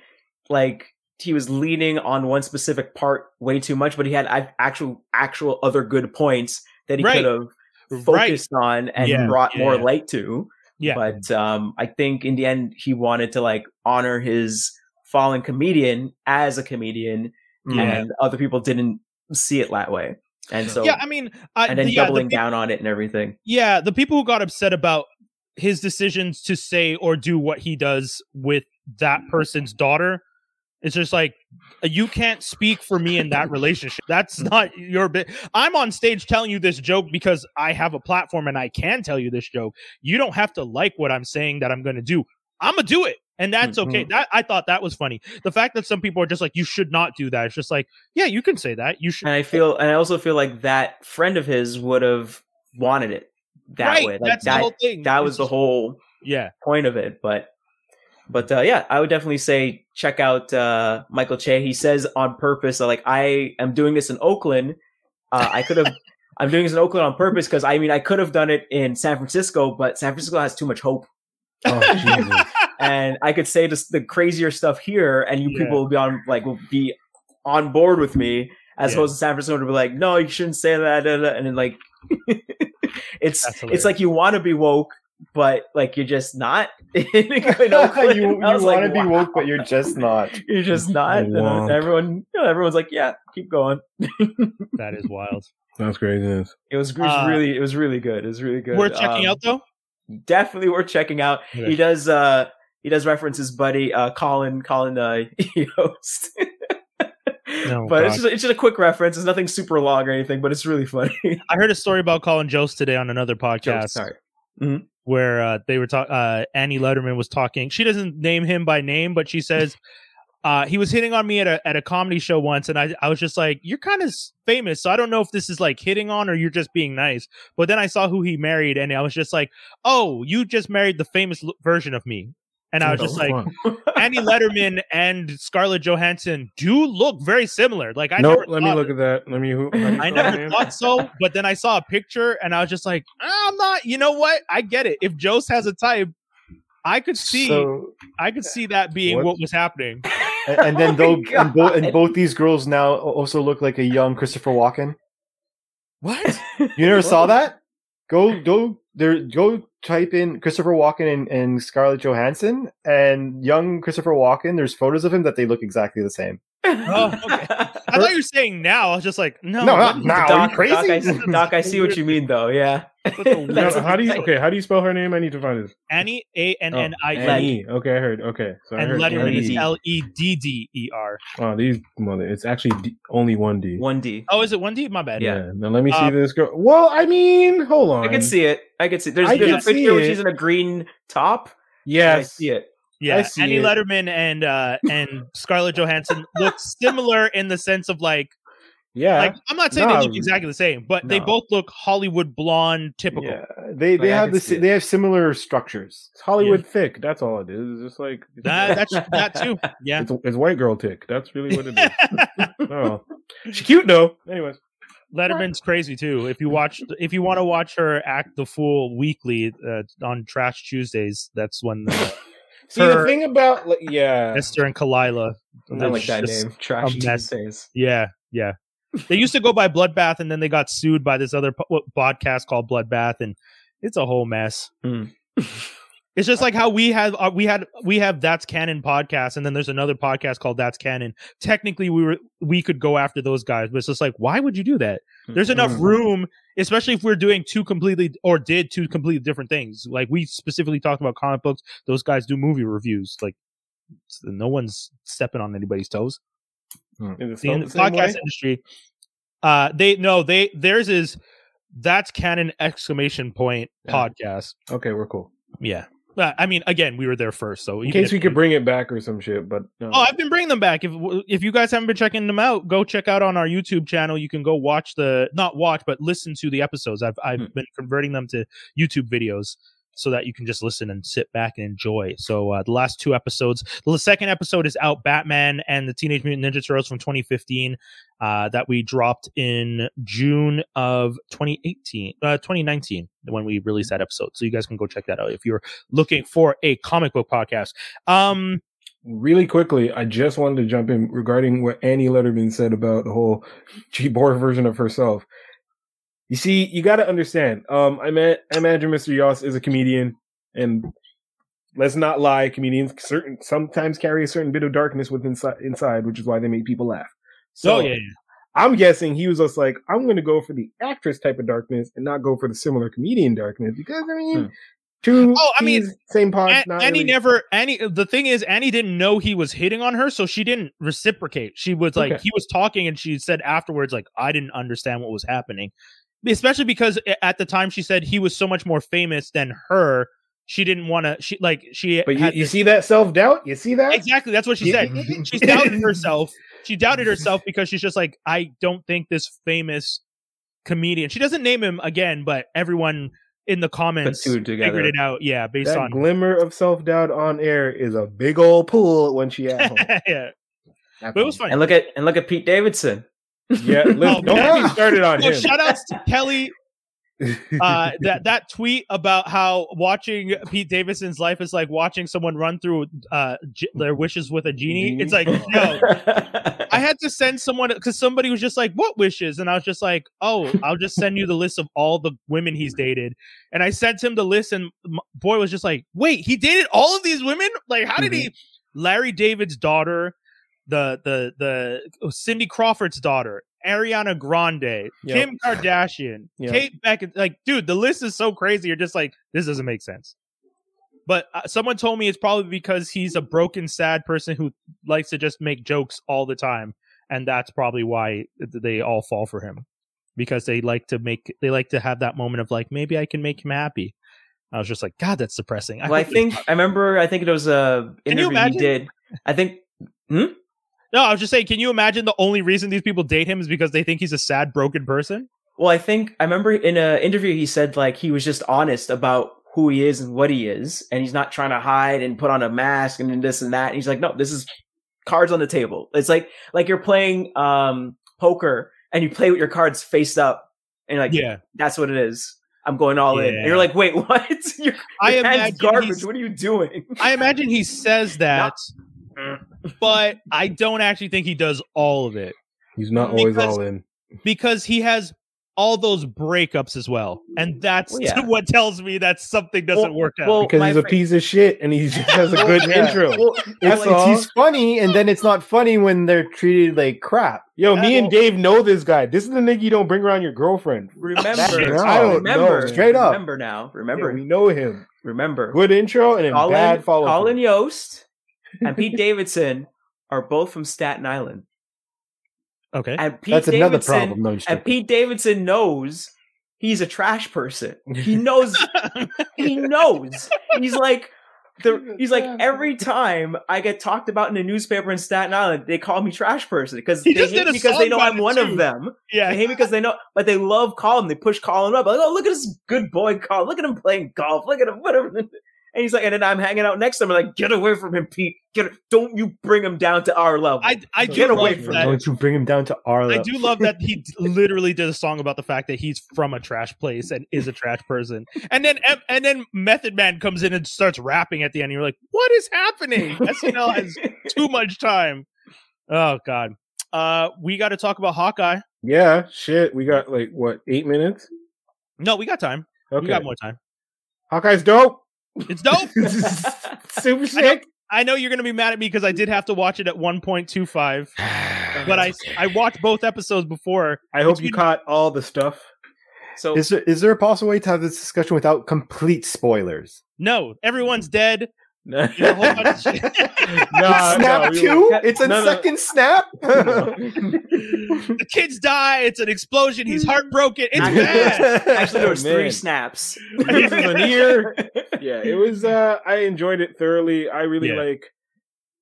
like he was leaning on one specific part way too much but he had actual actual other good points that he Right. could have right. focused on and Yeah, brought yeah, more light to Yeah. but um i think in the end he wanted to like honor his fallen comedian as a comedian Yeah. and other people didn't see it that way and so yeah, I mean, I, and then the- yeah, the doubling peop- down on it and everything Yeah, the people who got upset about his decisions to say or do what he does with that person's daughter, it's just like you can't speak for me in that relationship. That's not your bit. I'm on stage telling you this joke because I have a platform and I can tell you this joke. You don't have to like what I'm saying that I'm going to do. I'm gonna do it, and that's okay. That I thought that was funny. The fact that some people are just like, you should not do that. It's just like, yeah, you can say that. You should. And I feel, and I also feel like that friend of his would have wanted it that right. way. Like that's the that, whole thing. that It's was the whole Yeah. point of it. But, but uh, yeah, I would definitely say check out uh, Michael Che. He says on purpose, like I am doing this in Oakland. Uh, I could have. I'm doing this in Oakland on purpose because I mean I could have done it in San Francisco, but San Francisco has too much hope, Oh Jesus! And I could say this, the crazier stuff here, and you Yeah. people will be on like will be on board with me as Yeah. opposed to San Francisco to be like, no, you shouldn't say that, da, da," and then like, it's it's like you want to be woke, but like you're just not. you you I was want like, to be wow. woke, but you're just not. You're just not. And everyone, you know, everyone's like, yeah, keep going. that is wild. That's craziness. It was, it was Uh, really, it was really good. It was really good. We're checking Um, out though. Definitely worth checking out. Okay. He does. uh He does reference his buddy uh Colin. Colin uh, Jost. Oh, but it's just, it's just a quick reference. It's nothing super long or anything, but it's really funny. I heard a story about Colin Jost today on another podcast Jokes, sorry. where uh, they were talking. Uh, Annie Lederman was talking. She doesn't name him by name, but she says uh, he was hitting on me at a at a comedy show once, and I I was just like, "You're kind of famous, so I don't know if this is like hitting on or you're just being nice." But then I saw who he married, and I was just like, "Oh, you just married the famous version of me." And I was just like, Annie Lederman and Scarlett Johansson do look very similar. Like I no, never let me thought- look at that. Let me. Who, how do you I never her thought so, but then I saw a picture and I was just like, "Ah, I'm not. You know what? I get it. If Jost has a type, I could see, So, I could see that being What? what, was happening. and, and then Oh though, my and, bo- and both these girls now also look like a young Christopher Walken. What? You never saw that? Go go there. Go type in Christopher Walken and, and Scarlett Johansson and young Christopher Walken. There's photos of him that they look exactly the same. Oh. I thought you were saying now. I was just like, no, No, not now. the Are you Doc, crazy? Doc, I, see- Doc, I see what you mean, though. Yeah. No, No, how do you okay? How do you spell her name? I need to find it. Annie A N N I Oh, E Annie. Okay, I heard. Okay, so I and heard Lederman is L E D D E R. Oh, these mother. It's actually D, only one D. One D. Oh, is it one D? My bad. Yeah. Now let me see Uh, this girl. Well, I mean, hold on. I can see it. I can see. There's, I there's a picture see where she's in a green top. and I see it. Yeah, I Annie it. Lederman and uh and Scarlett Johansson look similar in the sense of like Yeah. like I'm not saying No. they look exactly the same, but they both look Hollywood blonde typical. Yeah, they they Like, have the see si- it. they have similar structures. it's Hollywood thick. That's all it is. It's just like That that's that too. Yeah. it's, it's white girl tick. That's really what it is. oh, she's cute though. Anyways, Lederman's crazy too. If you watch, if you want to watch her act the fool weekly uh, on Trash Tuesdays, that's when the, see Her- the thing about like, yeah, Esther and Kalila. I like that Just name. Trash a mess. Tuesdays. Yeah, yeah. They used to go by Bloodbath, and then they got sued by this other po- podcast called Bloodbath, and it's a whole mess. Hmm. It's just like how we have uh, we had we have that's canon podcast, and then there's another podcast called That's Canon. Technically, we were we could go after those guys, but it's just like why would you do that? There's enough Mhm. room, especially if we're doing two completely or did two completely different things. Like we specifically talked about comic books. Those guys do movie reviews. Like no one's stepping on anybody's toes Is the, in the the podcast way? industry. Uh, they no, they theirs is that's canon exclamation point Yeah. podcast. Okay, we're cool. Yeah, I mean, again, we were there first, so In case we could bring it back or some shit, but no. Oh, I've been bringing them back. If if you guys haven't been checking them out, go check out on our YouTube channel. You can go watch the not watch, but listen to the episodes. I've I've Hmm. been converting them to YouTube videos so that you can just listen and sit back and enjoy. So uh, the last two episodes, the second episode is out, Batman and the Teenage Mutant Ninja Turtles from 2015, uh, that we dropped in June of 2018, uh, 2019 when we released that episode. So you guys can go check that out if you're looking for a comic book podcast. Um. really quickly, I just wanted to jump in regarding what Annie Lederman said about the whole cheapboard version of herself. You see, you got to understand. Um, I met, I imagine Mr. Jost is a comedian, and let's not lie, comedians certain sometimes carry a certain bit of darkness within inside, which is why they make people laugh. So oh yeah. yeah. I'm guessing he was just like, I'm going to go for the actress type of darkness and not go for the similar comedian darkness because I mean, Hmm. two Oh, I mean, same pod. An- not Annie really- never Annie the thing is Annie didn't know he was hitting on her, so she didn't reciprocate. She was like Okay. he was talking and she said afterwards like I didn't understand what was happening. Especially because at the time she said he was so much more famous than her. She didn't want to she like she But you, had you this- see that self doubt? You see that? Exactly, that's what she said. She doubted herself. She doubted herself because she's just like I don't think this famous comedian. She doesn't name him again, but everyone in the comments figured it out. Yeah, based that on glimmer of self doubt on air is a big old pool when she at home. yeah. But it was funny. And look at and look at Pete Davidson. Yeah, listen, Oh, don't man. get me started on So him. shout outs to Kelly. Uh, that that tweet about how watching Pete Davidson's life is like watching someone run through uh j- their wishes with a genie. It's like, yo, I had to send someone because somebody was just like, "What wishes?" And I was just like, "Oh, I'll just send you the list of all the women he's dated." And I sent him the list, and m- boy was just like, "Wait, he dated all of these women? Like, how did he?" Larry David's daughter, the the the oh, Cindy Crawford's daughter, Ariana Grande, Yep. Kim Kardashian, Yep. Kate Beckinsale. Like, dude, the list is so crazy. You're just like, this doesn't make sense. But uh, someone told me it's probably because he's a broken, sad person who likes to just make jokes all the time, and that's probably why they all fall for him because they like to make they like to have that moment of like maybe I can make him happy. I was just like, God, that's depressing. well, I think I remember. I think it was a you interview he imagine? did. I think No, I was just saying, can you imagine the only reason these people date him is because they think he's a sad, broken person? Well, I think I remember in an interview he said like he was just honest about who he is and what he is, and he's not trying to hide and put on a mask and this and that. And he's like, no, this is cards on the table. It's like like you're playing um poker and you play with your cards face up, and you're like, Yeah. that's what it is. I'm going all in. And you're like, wait, what? your, I your hand's imagine garbage. What are you doing? I imagine he says that, but I don't actually think he does all of it He's not always Because- all in. because he has all those breakups as well, and that's Well, yeah. what tells me that something doesn't Well- work out. well, because my he's a piece of shit and he just has a good Yeah. intro. Well, That's it's, all. he's funny, and then it's not funny when they're treated like crap. Yo, me and Dave know this guy. This is the nigga you don't bring around your girlfriend. Remember, Shit, No, I don't remember, know. Straight up. Remember now. Yeah, Remember, we know him. remember. Good intro and then Colin, bad follow. Colin Jost and Pete Davidson are both from Staten Island, okay, and Pete That's another Davidson problem. No, and. Pete Davidson knows he's a trash person. He knows. he knows. He's like. The, he's like every time I get talked about in a newspaper in Staten Island, they call me trash person because He they just hate me because they know I'm one too. of them. yeah, They hate me because they know, but they love Colin. They push Colin up. Like, oh, look at this good boy, Colin. Look at him playing golf. Look at him, whatever. And he's like, and then I'm hanging out next to him. I'm like, get away from him, Pete. Get, don't you bring him down to our level. I I do Get away from that. Don't you bring him down to our level. I do love that he literally did a song about the fact that he's from a trash place and is a trash person. And then and then Method Man comes in and starts rapping at the end. And you're like, what is happening? SNL has too much time. Oh God. Uh, we got to talk about Hawkeye. Yeah, shit. We got like what eight minutes? No, we got time. Okay, We got more time. Hawkeye's dope. It's dope. Super sick. I know you're gonna be mad at me because I did have to watch it at 1.25, but I I watched both episodes before. I hope you good- caught all the stuff. so Is there, is there a possible way to have this discussion without complete spoilers? No, everyone's dead. No, There's a whole bunch of shit. snap we- two? It's a No, no. second snap. the kids die. It's an explosion. He's heartbroken. It's Actually- bad. actually, there was Oh, three snaps. This is yeah, it was. uh I enjoyed it thoroughly. I really Yeah. like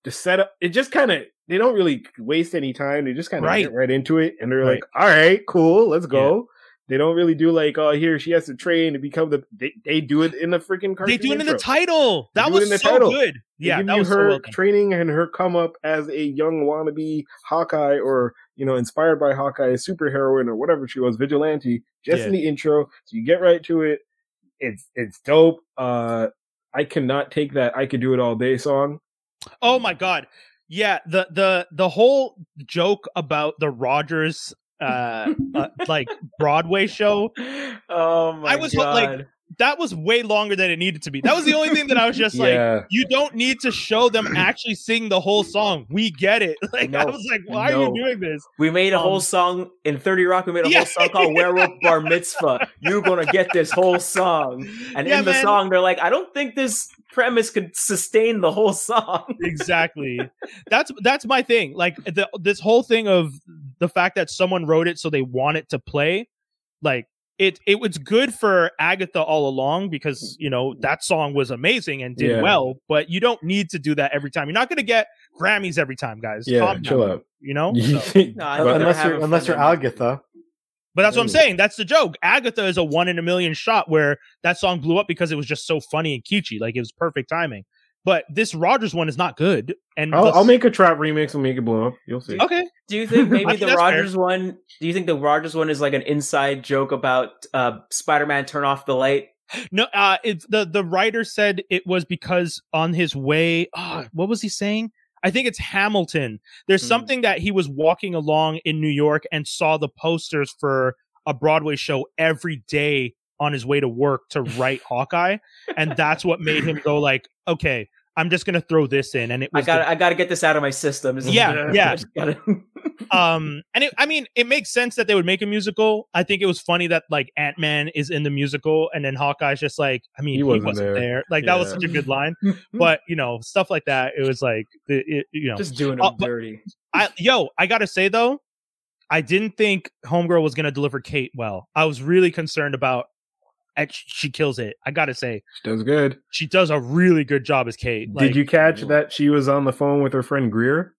the setup. It just kind of they don't really waste any time. They just kind of Right. get right into it, and they're Right. like, "All right, cool, let's go." They don't really do like, "Oh, here she has to train to become the." They, they do it in the freaking cartoon. They do it in the title. That was so title. good. Yeah, that was so her well training and her come up as a young wannabe Hawkeye, or you know, inspired by Hawkeye, a superheroine or whatever she was, vigilante. Just in the intro, so you get right to it. It's it's dope. Uh, I cannot take that "I could do it all day" song. Oh my god. Yeah, the the the whole joke about the Rogers uh, uh like Broadway show Oh my I was god! like- that was way longer than it needed to be. That was the only thing that I was just like you don't need to show them actually sing the whole song. We get it. Like I was like, why are you doing this? we made a whole um, song in Thirty Rock. We made a Yeah. whole song called "Werewolf Bar Mitzvah." You're gonna get this whole song, and Yeah, in the man. song, they're like, "I don't think this premise could sustain the whole song." exactly that's that's my thing like the, this whole thing of the fact that someone wrote it so they want it to play like it it was good for agatha all along because you know that song was amazing and did Yeah. well but you don't need to do that every time you're not going to get grammys every time guys yeah. Calm Chill down, out. you know So- No, I But- think they're unless you're unless you're. Agatha. but that's what i'm saying that's the joke agatha is a one in a million shot where that song blew up because it was just so funny and kitschy like it was perfect timing but this rogers one is not good and I'll, the- I'll make a trap remix and make it blow up. You'll see. okay Do you think maybe think the that's fair. Rogers one? Do you think the Rogers one is like an inside joke about uh, Spider-Man turn off the light? No, uh, it's the the writer said it was because on his way. ah, what was he saying? I think it's Hamilton. There's Hmm. something that he was walking along in New York and saw the posters for a Broadway show every day on his way to work to write Hawkeye, and that's what made him go like, okay, I'm just gonna throw this in, and it I was got the- I got to get this out of my system. Is- Yeah, yeah. I just gotta- um and it, i mean it makes sense that they would make a musical i think it was funny that like ant-man is in the musical and then hawkeye's just like i mean He he wasn't wasn't, there. there. like that was such a good line but you know stuff like that it was like it, it- you know just doing Uh, dirty. i yo i gotta say though i didn't think homegirl was gonna deliver kate well i was really concerned about and she kills it i gotta say She does good. she does a really good job as kate like, Did you catch that she was on the phone with her friend Greer?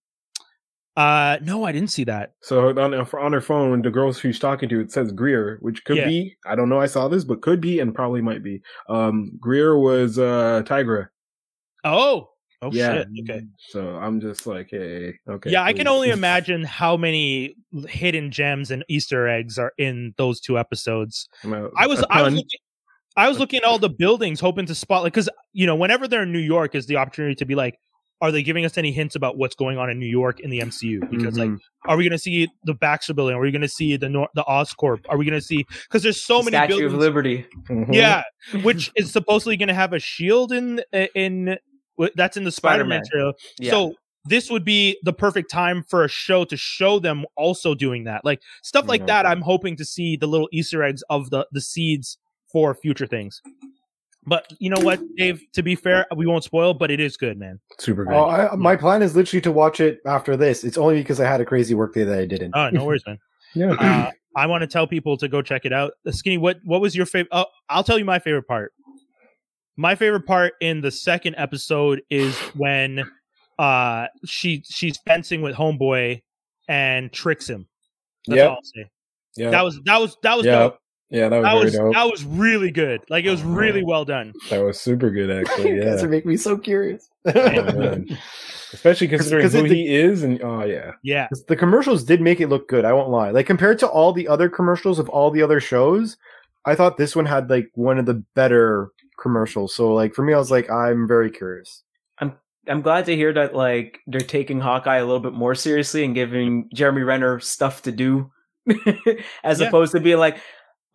uh no i didn't see that So on on her phone, the girl she's talking to, it says Greer, which could Yeah. be. I don't know. I saw this, but could be, and probably might be. Um, Greer was uh Tigra. oh oh yeah. shit okay So I'm just like, hey, okay. yeah, I can only imagine how many hidden gems and Easter eggs are in those two episodes. I'm out. I was A I was ton. looking, I was looking at all the buildings, hoping to spot like because you know whenever they're in New York is the opportunity to be like, are they giving us any hints about what's going on in New York in the MCU? Because like Mhm. Are we going to see the Baxter Building? Are we going to see the Nor- the Oscorp? Are we going to see because there's so many Statue buildings? of Liberty. Mhm. Yeah, which is supposedly going to have a shield in in that's in the Spider-Man, Spider-Man. trailer. Yeah. So this would be the perfect time for a show to show them also doing that, like stuff like Yeah. that. I'm hoping to see the little Easter eggs of the the seeds for future things. But you know what, Dave? To be fair, we won't spoil, but it is good, man. super good. Oh, I, my plan is literally to watch it after this. It's only because I had a crazy work day that I didn't. Oh, no worries, man. yeah, Uh, I want to tell people to go check it out. Uh, Skinny, what what was your favorite? Oh, I'll tell you my favorite part. My favorite part in the second episode is when uh she she's fencing with homeboy and tricks him. That's Yep. all I'll say. yeah, That was that was that was yeah, dope. Yeah. That was That very was dope. that was really good. Like it was oh, really well done. That was super good, actually. you guys Yeah, are making me so curious. Oh, man. especially considering 'cause who it- he is, and oh yeah, Yeah. the commercials did make it look good. I won't lie. Like compared to all the other commercials of all the other shows, I thought this one had like one of the better commercials. So like for me, I was like, I'm very curious. I'm glad to hear that like they're taking Hawkeye a little bit more seriously and giving Jeremy Renner stuff to do, as Yeah. opposed to being like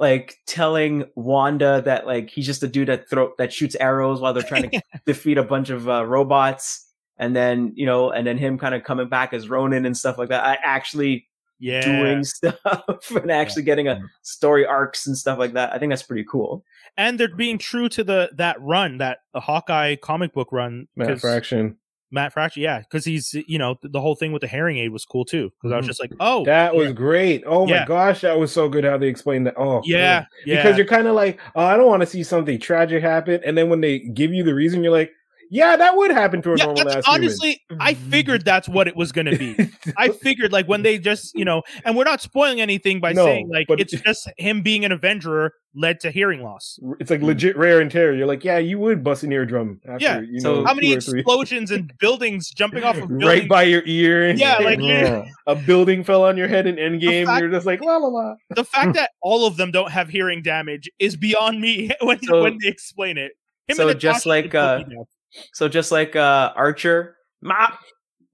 like telling Wanda that like he's just a dude that throw that shoots arrows while they're trying to defeat a bunch of uh, robots, and then you know, and then him kind of coming back as Ronin and stuff like that. I actually Yeah. doing stuff and actually getting a story arcs and stuff like that. I think that's pretty cool. And they're being true to the that run, that the Hawkeye comic book run. Matt 'cause- Fraction. Matt Fraction, yeah, because he's you know the whole thing with the hearing aid was cool too. Because I was Mhm. just like, oh, That was great. Oh my Yeah. gosh, that was so good how they explained that. Oh yeah, yeah, because you're kind of like, oh, I don't want to see something tragic happen, and then when they give you the reason, you're like, yeah, that would happen to a yeah. normal That's, ass human. honestly, I figured that's what it was going to be. I figured like when they just you know, and we're not spoiling anything by No, saying like but- it's just him being an Avenger led to hearing loss. it's like legit rare and tear. You're like, yeah, you would bust an eardrum. After, Yeah, you so know, How many two explosions and buildings jumping off of buildings? right by your ear? Yeah, like- Yeah. a building fell on your head in Endgame. fact- you're just like la la la. the fact that all of them don't have hearing damage is beyond me when So- when they explain it. Him so just like, can uh, both be deaf. So just like uh Archer, mop,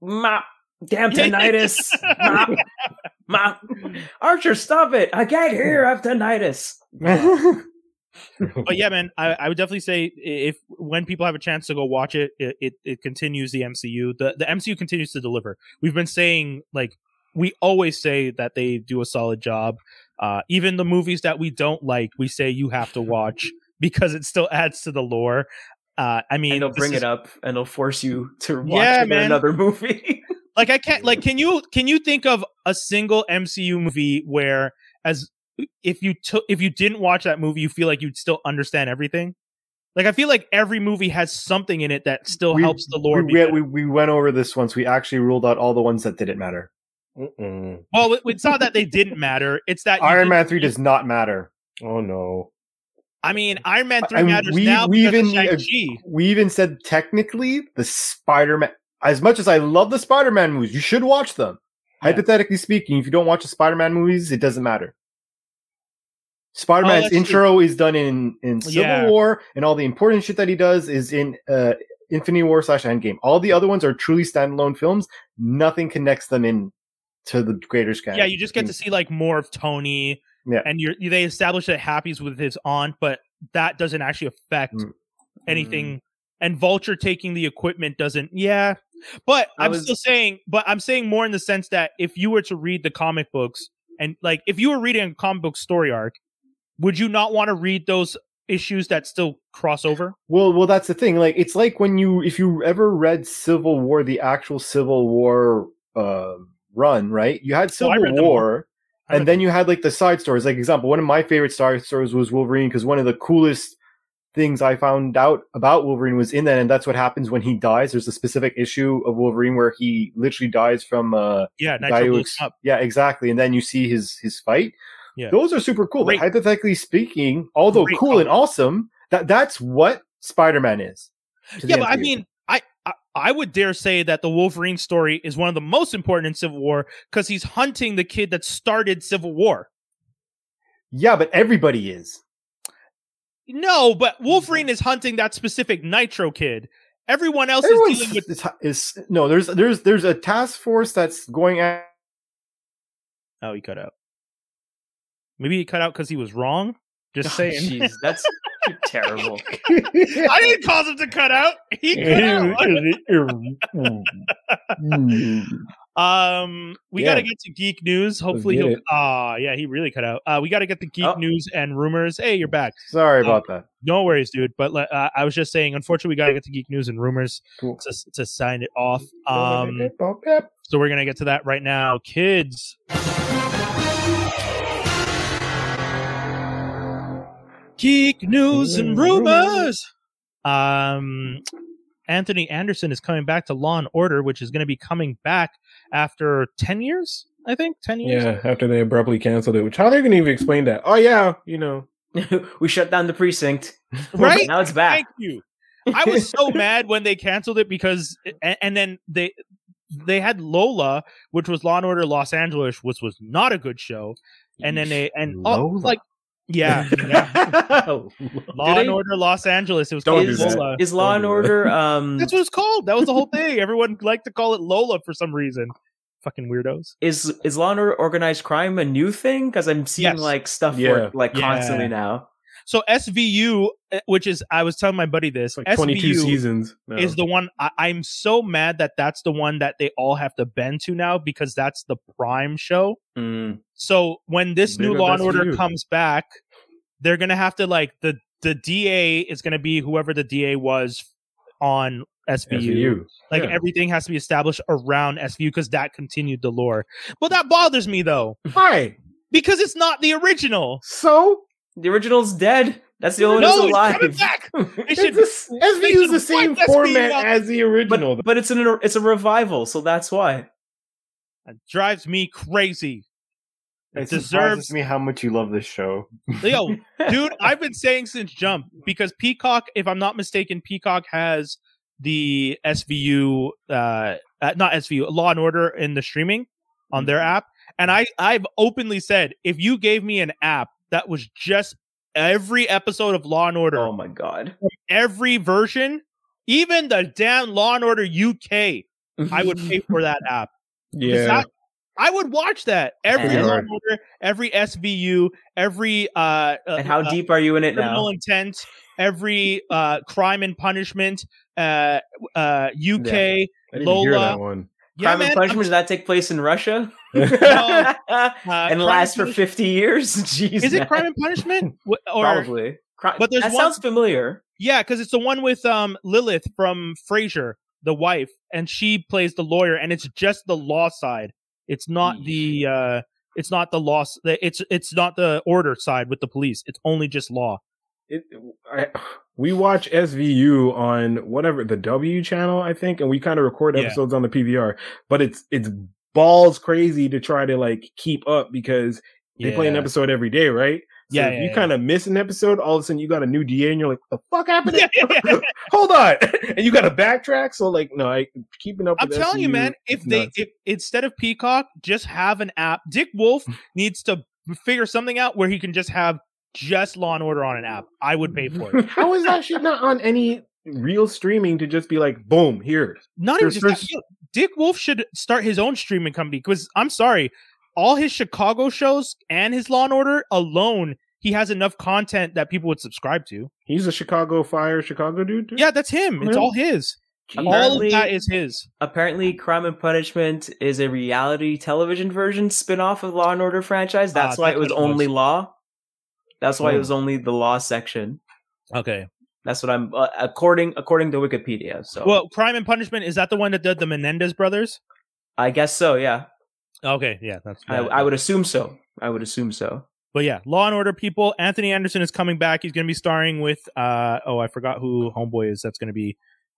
mop, damn tinnitus, mop, mop. Archer, stop it! I can't hear. I have tinnitus. but yeah, man, I, I would definitely say if when people have a chance to go watch it, it, it, it continues the MCU. The the MCU continues to deliver. We've been saying like we always say that they do a solid job. Uh, even the movies that we don't like, we say you have to watch because it still adds to the lore. Uh, I mean, And they'll bring is- it up and they'll force you to watch Yeah, man. another movie. like I can't like can you can you think of a single MCU movie where as if you took if you didn't watch that movie you feel like you'd still understand everything? Like I feel like every movie has something in it that still We- helps the lore. we, we, we, we went over this once. We actually ruled out all the ones that didn't matter. Mm-mm. well, it's not that they didn't matter. It's that Iron Man 3 does not matter. Oh no. I mean, Iron Man three I mean, matters we- now we because of even- Shang-Chi. We even said technically the Spider Man, as much as I love the Spider Man movies, you should watch them. Yeah. Hypothetically speaking, if you don't watch the Spider Man movies, it doesn't matter. Spider Man's that's true. intro is done in, in Civil Yeah. War, and all the important shit that he does is in uh, Infinity War slash Endgame. All the other ones are truly standalone films. Nothing connects them in to the greater scan. Yeah, you just get to see like more of Tony. Yeah. and you're they establish that Happy's with his aunt, but that doesn't actually affect Mm. anything. And Vulture taking the equipment doesn't. Yeah, but I I'm was- still saying. But I'm saying more in the sense that if you were to read the comic books and like if you were reading a comic book story arc, would you not want to read those issues that still cross over? Well, well, that's the thing. Like, it's like when you, if you ever read Civil War, the actual Civil War uh, run, right? You had Civil read. War, I read and then you had like the side stories. Like, example, one of my favorite side stories was Wolverine because one of the coolest things I found out about Wolverine was in that, and that's what happens when he dies. There's a specific issue of Wolverine where he literally dies from uh, Yeah, guy Nitro who ex- up. yeah, exactly. And then you see his his fight. Yeah. Those are super cool. Great. But hypothetically speaking, although Great cool and awesome, that that's what Spider Man is. Yeah, but I mean, I, would dare say that the Wolverine story is one of the most important in Civil War because he's hunting the kid that started Civil War. yeah, but everybody is. No, but Wolverine is hunting that specific Nitro kid. Everyone else is dealing with is, is no. There's there's there's a task force that's going at Oh, he cut out. Maybe he cut out because he was wrong. Just Oh, saying. That's terrible. I didn't cause him to cut out. He cut out. Um, we Yeah. got to get to geek news. Hopefully, he'll. it. Ah, yeah, he really cut out. Uh, we got to get the geek Oh. news and rumors. Hey, you're back. Sorry Um, about that. No worries, dude. But uh, I was just saying, unfortunately, we got to get to geek news and rumors Cool. to to sign it off. Um, so we're gonna get to that right now, kids. Geek news and rumors. Um, Anthony Anderson is coming back to Law and Order, which is going to be coming back after ten years. I think ten years. yeah, after they abruptly canceled it, which how are they're gonna even explain that? Oh yeah, you know, we shut down the precinct. Right? Now it's back. Thank you. I was so mad when they canceled it because, and, and then they they had Lola, which was Law and Order Los Angeles, which was not a good show, and then they and oh, like yeah, yeah. Law Do and they- Order Los Angeles. It was Don't called is. Lola. is Law Don't and. Order um That's what it's called. That was the whole thing. Everyone liked to call it Lola for some reason. Fucking weirdos. is is Law and Order organized crime a new thing? Because I'm seeing Yes. like stuff for Yeah. it, like Yeah. constantly now. So SVU, uh, which is I was telling my buddy this. like twenty two SVU seasons. now. is the one I, I'm so mad that that's the one that they all have to bend to now because that's the prime show. Mm. So when this Big new Law and Order comes back, they're gonna have to like the the DA is gonna be whoever the DA was on SVU. SVU. Like Yeah. everything has to be established around SVU because that continued the lore. But that bothers me though Why? because it's not the original. So The original's dead. That's the only one No, that's it's alive. coming back. They it's should. the, SVU is the same wipe SVU format as the original. but but it's an it's a revival, so that's why. It drives me crazy. It It deserves surprises me how much you love this show. Yo, dude, I've been saying since Jump because Peacock, if I'm not mistaken, Peacock has the SVU, uh, uh, not SVU, Law and Order in the streaming on their app, and I I've openly said if you gave me an app that was just every episode of Law and Order, Oh my god. every version, even the damn Law and Order UK, I would pay for that app. yeah, that- I would watch that every And- Law and Order, every SVU, every uh, uh and how uh, deep are you in it criminal now? intent, every uh, crime and punishment, uh, uh, UK, I didn't hear Lola. that one. yeah, Crime man. and punishment does that take place in Russia? uh, and Crime last for fifty years? Jeez, Is it crime and punishment? Or Probably. Cri- But there's that one- sounds familiar. yeah, because it's the one with um Lilith from Frasier, the wife, and she plays the lawyer, and it's just the law side. It's not the uh, it's not the law. s- It's it's not the order side with the police. It's only just law. It, I, we watch SVU on whatever the W channel, I think, and we kind of record Yeah. episodes on the PVR. But it's it's balls crazy to try to like keep up because they play an episode every day, right? So Yeah, yeah, you yeah. kind of miss an episode, all of a sudden you got a new DA, and you're like, "The fuck happened?" Yeah, yeah, yeah. Hold on, and you got to backtrack. So like, no, I keeping up. I'm telling you, man. If they if instead of Peacock, just have an app. Dick Wolf needs to figure something out where he can just have just Law and Order on an app. I would pay for it. how is that shit not on any real streaming to just be like, boom, here? Not even There's- just that. Dick Wolf should start his own streaming company because I'm sorry, all his Chicago shows and his Law and Order alone, he has enough content that people would subscribe to. He's a Chicago Fire, Chicago dude. too? Yeah, that's him. It's all his. All Apparently- of that is his. Apparently, Crime and Punishment is a reality television version spin-off of Law and Order franchise. That's Ah, why that's it was what it was. only Law. That's why it Oh. was only the Law section. Okay. That's what I'm uh, according according to Wikipedia. So Well, Crime and Punishment is that the one that did the Menendez brothers? I guess so. Yeah, Okay, yeah, that's. I, I would assume so. I would assume so. But yeah, Law and Order people. Anthony Anderson is coming back. He's going to be starring with. uh Oh, I forgot who Homeboy is. That's going to be.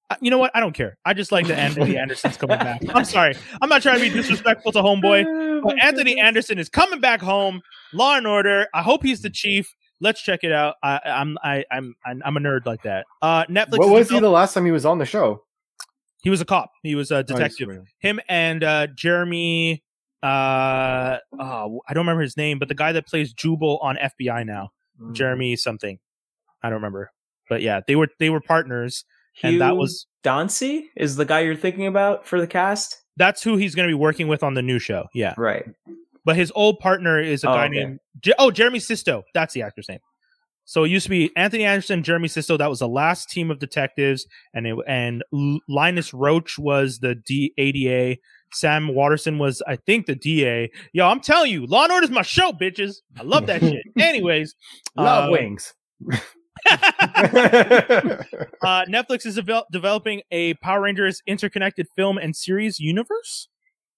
Uh, You know what? I don't care. I just like that Anthony Anderson's coming back. I'm sorry. I'm not trying to be disrespectful to Homeboy, but Anthony Anderson is coming back home. Law and Order. I hope he's the chief. Let's check it out. I, I'm I, I'm I'm I'm a nerd like that. Uh, Netflix. What is was he the last time he was on the show? he was a cop. He was a detective. man. Him and uh, Jeremy. Uh, oh, I don't remember his name, but the guy that plays Jubal on FBI now. Mm. Jeremy something. I don't remember. But yeah, they were they were partners and that Hugh was Dancy is the guy you're thinking about for the cast, that's who he's going to be working with on the new show. Yeah. right? But his old partner is a Oh, guy okay. named Je- oh Jeremy Sisto. That's the actor's name. So it used to be Anthony Anderson, Jeremy Sisto. That was the last team of detectives, and it, and Linus Roach was the D- ADA. Sam Waterston was, I think, the DA. Yo, I'm telling you, Law and Order is my show, bitches. I love that shit. Anyways, Love uh, wings. uh, Netflix is devel- developing a Power Rangers interconnected film and series universe.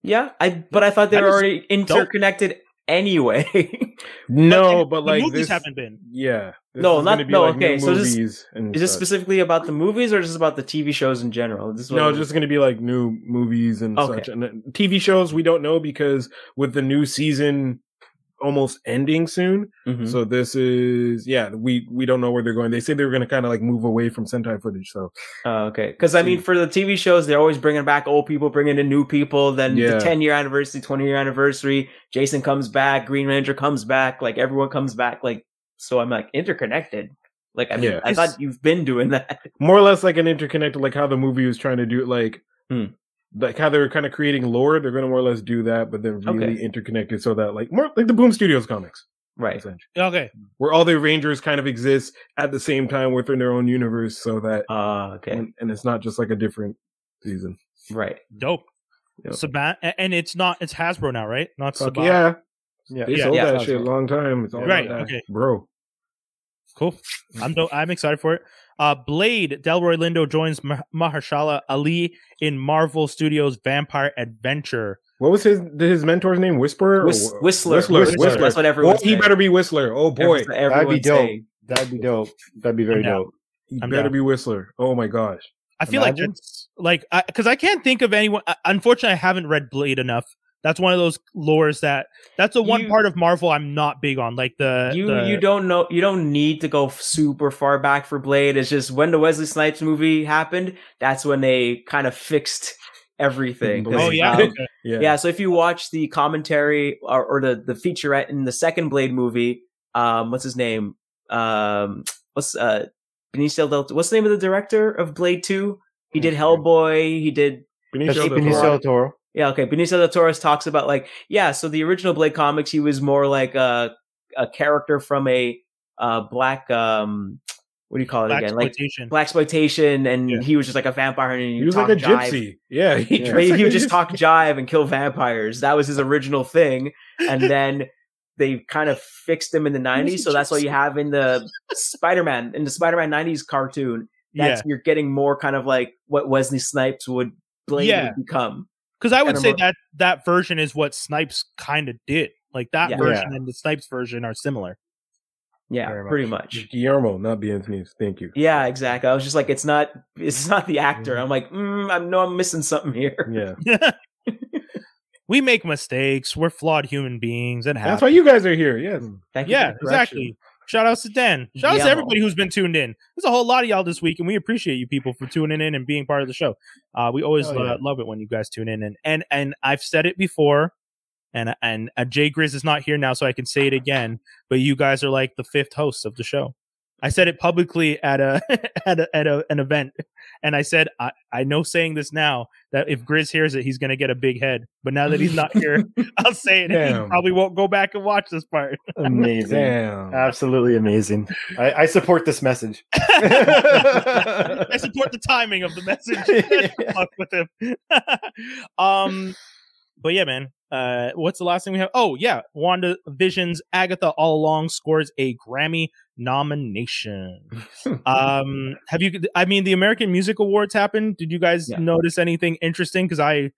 Yeah, I but I thought they That were already interconnected anyway. no, But but the like movies this, haven't been. Yeah. This No, is not- be no, like okay, new so this- movies and Is this such. specifically about the movies or is this about the TV shows in general? This No, it- just going to be like new movies and Okay. such. And uh, TV shows, we don't know because with the new season almost ending soon. Mhm. So this is, yeah, we we don't know where they're going. They say they were going to kind of like move away from Sentai footage. So Oh, okay. Because I mean, for the TV shows, they're always bringing back old people, bringing in new people. Then Yeah. the 10 year anniversary, 20 year anniversary, Jason comes back, Green Ranger comes back, like everyone comes back. Like, so I'm like interconnected. Like, I mean, Yeah. I thought you've been doing that. more or less like an interconnected, like how the movie was trying to do, it like. Hmm. Like how they're kind of creating lore, they're going to more or less do that, but then really Okay. interconnected so that like more like the Boom Studios comics, Right. Okay, where all the Rangers kind of exist at the same time within their own universe, so that Uh, okay. and, and it's not just like a different season. Right. dope. Yep. Saban, and it's not. It's Hasbro now, right? Not Fuck Saban. yeah, Yeah. they Yeah, sold yeah, that sounds shit a long time. It's all Right, okay. bro. Cool. I'm do- I'm excited for it. Uh, Blade Delroy Lindo joins Mah- Mahershala Ali in Marvel Studios' Vampire Adventure. What was his his mentor's name? Whisperer, Whis- wha- Whistler. Whistler, Whistler. Whistler. That's what Oh, everyone's he better be Whistler. Oh boy, Everyone's That'd be dope. saying. That'd be dope. That'd be very dope. he I'm better down. be Whistler. Oh my gosh. I feel Imagine. like that's like because I, can't think of anyone. uh, Unfortunately, I haven't read Blade enough. That's one of those lores that that's the one You- part of Marvel I'm not big on. Like the you the- you don't know you don't need to go super far back for Blade. It's just when the Wesley Snipes movie happened, that's when they kind of fixed everything. Oh yeah, um. Yeah. yeah. So if you watch the commentary or, or the the featurette in the second Blade movie, um, what's his name? Um, what's uh Benicio del? What's the name of the director of Blade Two? He did Hellboy. He did Benicio That's del Benicio Toro. Benicio del Toro. Yeah, okay. Benicio del Toro talks about like, yeah, so the original Blade comics, he was more like a a character from a uh black um what do you call it Black again? Like black exploitation, and Yeah. he was just like a vampire, and He was like a gypsy. Yeah, he, Yeah. He, like he would just gypsy. talk jive and kill vampires. That was his original thing, and then they kind of fixed him in the '90s. So that's why you have in the Spider-Man in the Spider-Man '90s cartoon. That's yeah, you're getting more kind of like what Wesley Snipes would Blade Yeah. would become. Because I would say that that version is what Snipes kind of did. Like that Yeah. version and the Snipes version are similar. Yeah, Very pretty much. Guillermo, not Bienvenido. Thank you. Yeah, exactly. I was just like, it's not, it's not the actor. I'm like, mm, I know I'm missing something here. Yeah, we make mistakes. We're flawed human beings. And that's why you guys are here. Yes. Thank you. Yeah, for correction. exactly. Shout out to Dan. Shout out to everybody who's been tuned in. There's a whole lot of y'all this week, and we appreciate you people for tuning in and being part of the show. Uh, we always Hell yeah. uh, love it when you guys tune in, and and and I've said it before, and and uh, Jay Grizz is not here now, so I can say it again. But you guys are like the fifth host of the show. I said it publicly at a at a, at a, an event, and I said I, I know saying this now that if Grizz hears it, he's gonna get a big head. But now that he's not here, I'll say it. and He probably won't go back and watch this part. Amazing. Damn. Absolutely amazing. I, I support this message. I support the timing of the message. Fuck with him. um, but yeah, man. Uh, what's the last thing we have? Oh yeah, Wanda Vision's Agatha All Along scores a Grammy nomination. um, have you? I mean, the American Music Awards happened. Did you guys Yeah. notice anything interesting? Because I,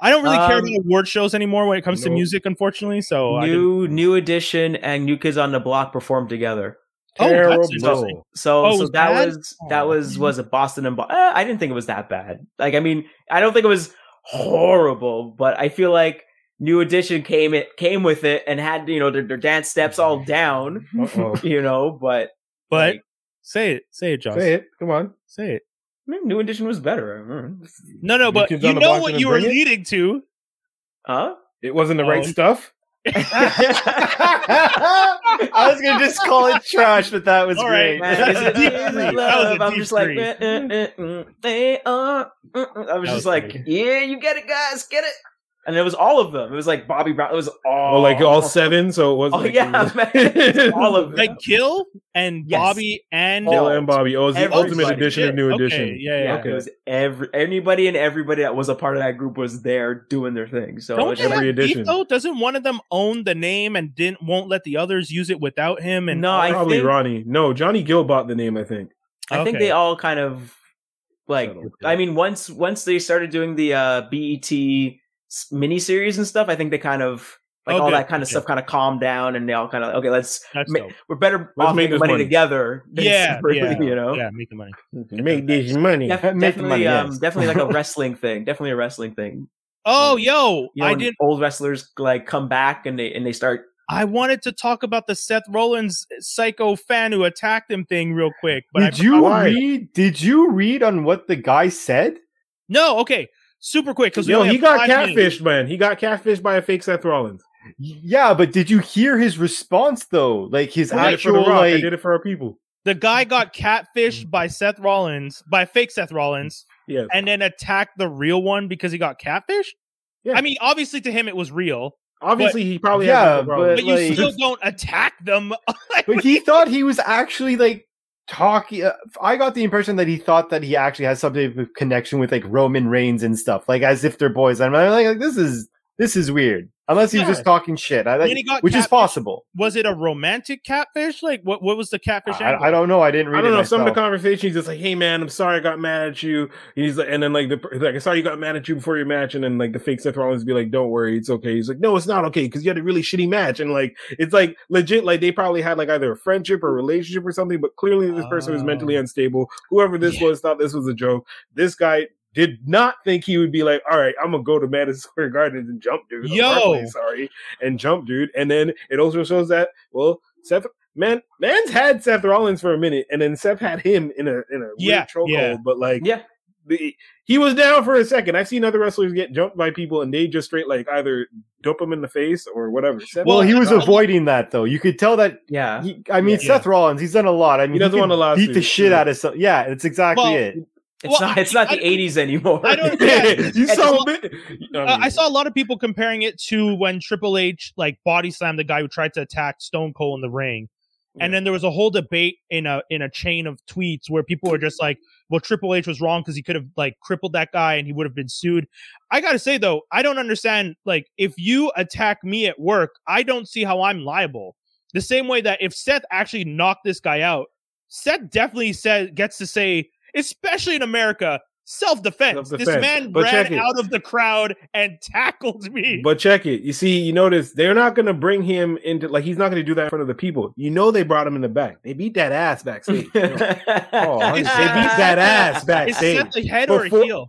I don't really care Um, about award shows anymore when it comes to music, unfortunately. So new New Edition and New Kids on the Block performed together. Oh, that's Terrible. interesting. So, Oh, so that bad? was that was was a Boston and Bo- uh, I didn't think it was that bad. Like, I mean, I don't think it was horrible, but I feel like New Edition came it came with it and had you know their, their dance steps all mm-hmm. down, Uh-oh. you know. But but like, say it, say it, Josh. Say it. Come on. Say it. I mean, New Edition was better, No, no, New but you know what you were bring it? leading to. huh? It wasn't the right Oh. stuff. I was gonna just call it trash, but that was All great. right. Man, is Deep three. That was? I'm deep just like, eh, eh, eh, mm, they are. mm, mm. I was That just was like, yeah, you get it, guys, get it. And it was all of them. It was like Bobby Brown. It was all Oh, like all seven. So it was. Oh like, yeah, man. All of them. Like Gill and Yes. Bobby and Gill and Bobby. Oh, it was the ultimate edition of New Okay, Edition. yeah, yeah. yeah, okay. it was every anybody and everybody that was a part of that group was there doing their thing. So Don't it's they like- every have beef, edition. though? Doesn't one of them own the name and didn't won't let the others use it without him? And No, I Probably think- Ronnie. No, Johnny Gill bought the name. I think. I think they all kind of like. Settled, I mean, once once they started doing the uh, BET s- miniseries and stuff, I think they kind of like Oh, all good. that kind of Okay. stuff kind of calmed down, and they all kind of okay, let's That's ma- we're better Let's off make making money, money. together. than Yeah, separately, yeah, you know. yeah, make the money. Make this money. Def- Make the definitely, money, um, yes. definitely like a wrestling thing. Definitely a wrestling thing. Oh, yo, You know, I didn't. Old wrestlers like come back and they and they start. I wanted to talk about the Seth Rollins psycho fan who attacked him thing real quick, but did I you Why? read? Did you read on what the guy said? No, okay, super quick because Yo, he got catfished, man. He got catfished by a fake Seth Rollins. Yeah, but did you hear his response though? Like his I did it actual Rock. I did it for our people. The guy got catfished by Seth Rollins by fake Seth Rollins, Yes. and then attacked the real one because he got catfished. Yeah. I mean, obviously to him it was real, Obviously, he probably Yeah, has no but- but you like- still don't attack them. but he thought he was actually like talking. Uh, I got the impression that he thought that he actually has some type of connection with like Roman Reigns and stuff, like as if they're boys. I'm like, this is this is weird. Unless he was Yeah. just talking shit, I, like, he got which is possible. was it a romantic catfish? Like what? What was the catfish? I. I don't know. I didn't read. I don't it know. Some of the myself. conversations, he's just like, "Hey, man, I'm sorry I got mad at you." He's like, and then like the like, I saw you got mad at you before your match, and then like the fake Seth Rollins be like, "Don't worry, it's okay." He's like, "No, it's not okay because you had a really shitty match," and like it's like legit, like they probably had like either a friendship or relationship or something, but clearly this person was Oh. mentally unstable. Whoever this Yeah. was thought this was a joke. This guy. Did not think he would be like, all right, I'm gonna go to Madison Square Garden and jump, dude. Yo. Barclays, sorry, and jump, dude. And then it also shows that, well, Seth man, man's had Seth Rollins for a minute, and then Seth had him in a in a Yeah, weird chokehold. yeah. But like, Yeah, the, he was down for a second. I've seen other wrestlers get jumped by people, and they just straight like either dope him in the face or whatever. Seth Well, he was Rollins- avoiding that though. You could tell that. yeah. He, I mean, Yeah. Seth Rollins, he's done a lot. I mean, doesn't could want a lawsuit, beat the shit yeah. out of some. Yeah, it's exactly Well, it. It's Well, not. It's not I- the '80s anymore. I don't- you And saw it's- it. Uh, I saw a lot of people comparing it to when Triple H like body slammed the guy who tried to attack Stone Cold in the ring. And then there was a whole debate in a in a chain of tweets where people were just like, "Well, Triple H was wrong because he could have like crippled that guy and he would have been sued." I gotta say though, I don't understand. Like, if you attack me at work, I don't see how I'm liable. The same way that if Seth actually knocked this guy out, Seth definitely said gets to say, especially in America, self defense. This man But ran out of the crowd and tackled me. But check it. You see, you notice they're not going to bring him into like he's not going to do that in front of the people. You know, they brought him in the back. They beat that ass backstage. You know? Oh, they beat that ass backstage. Is backstage. Seth a head or a heel?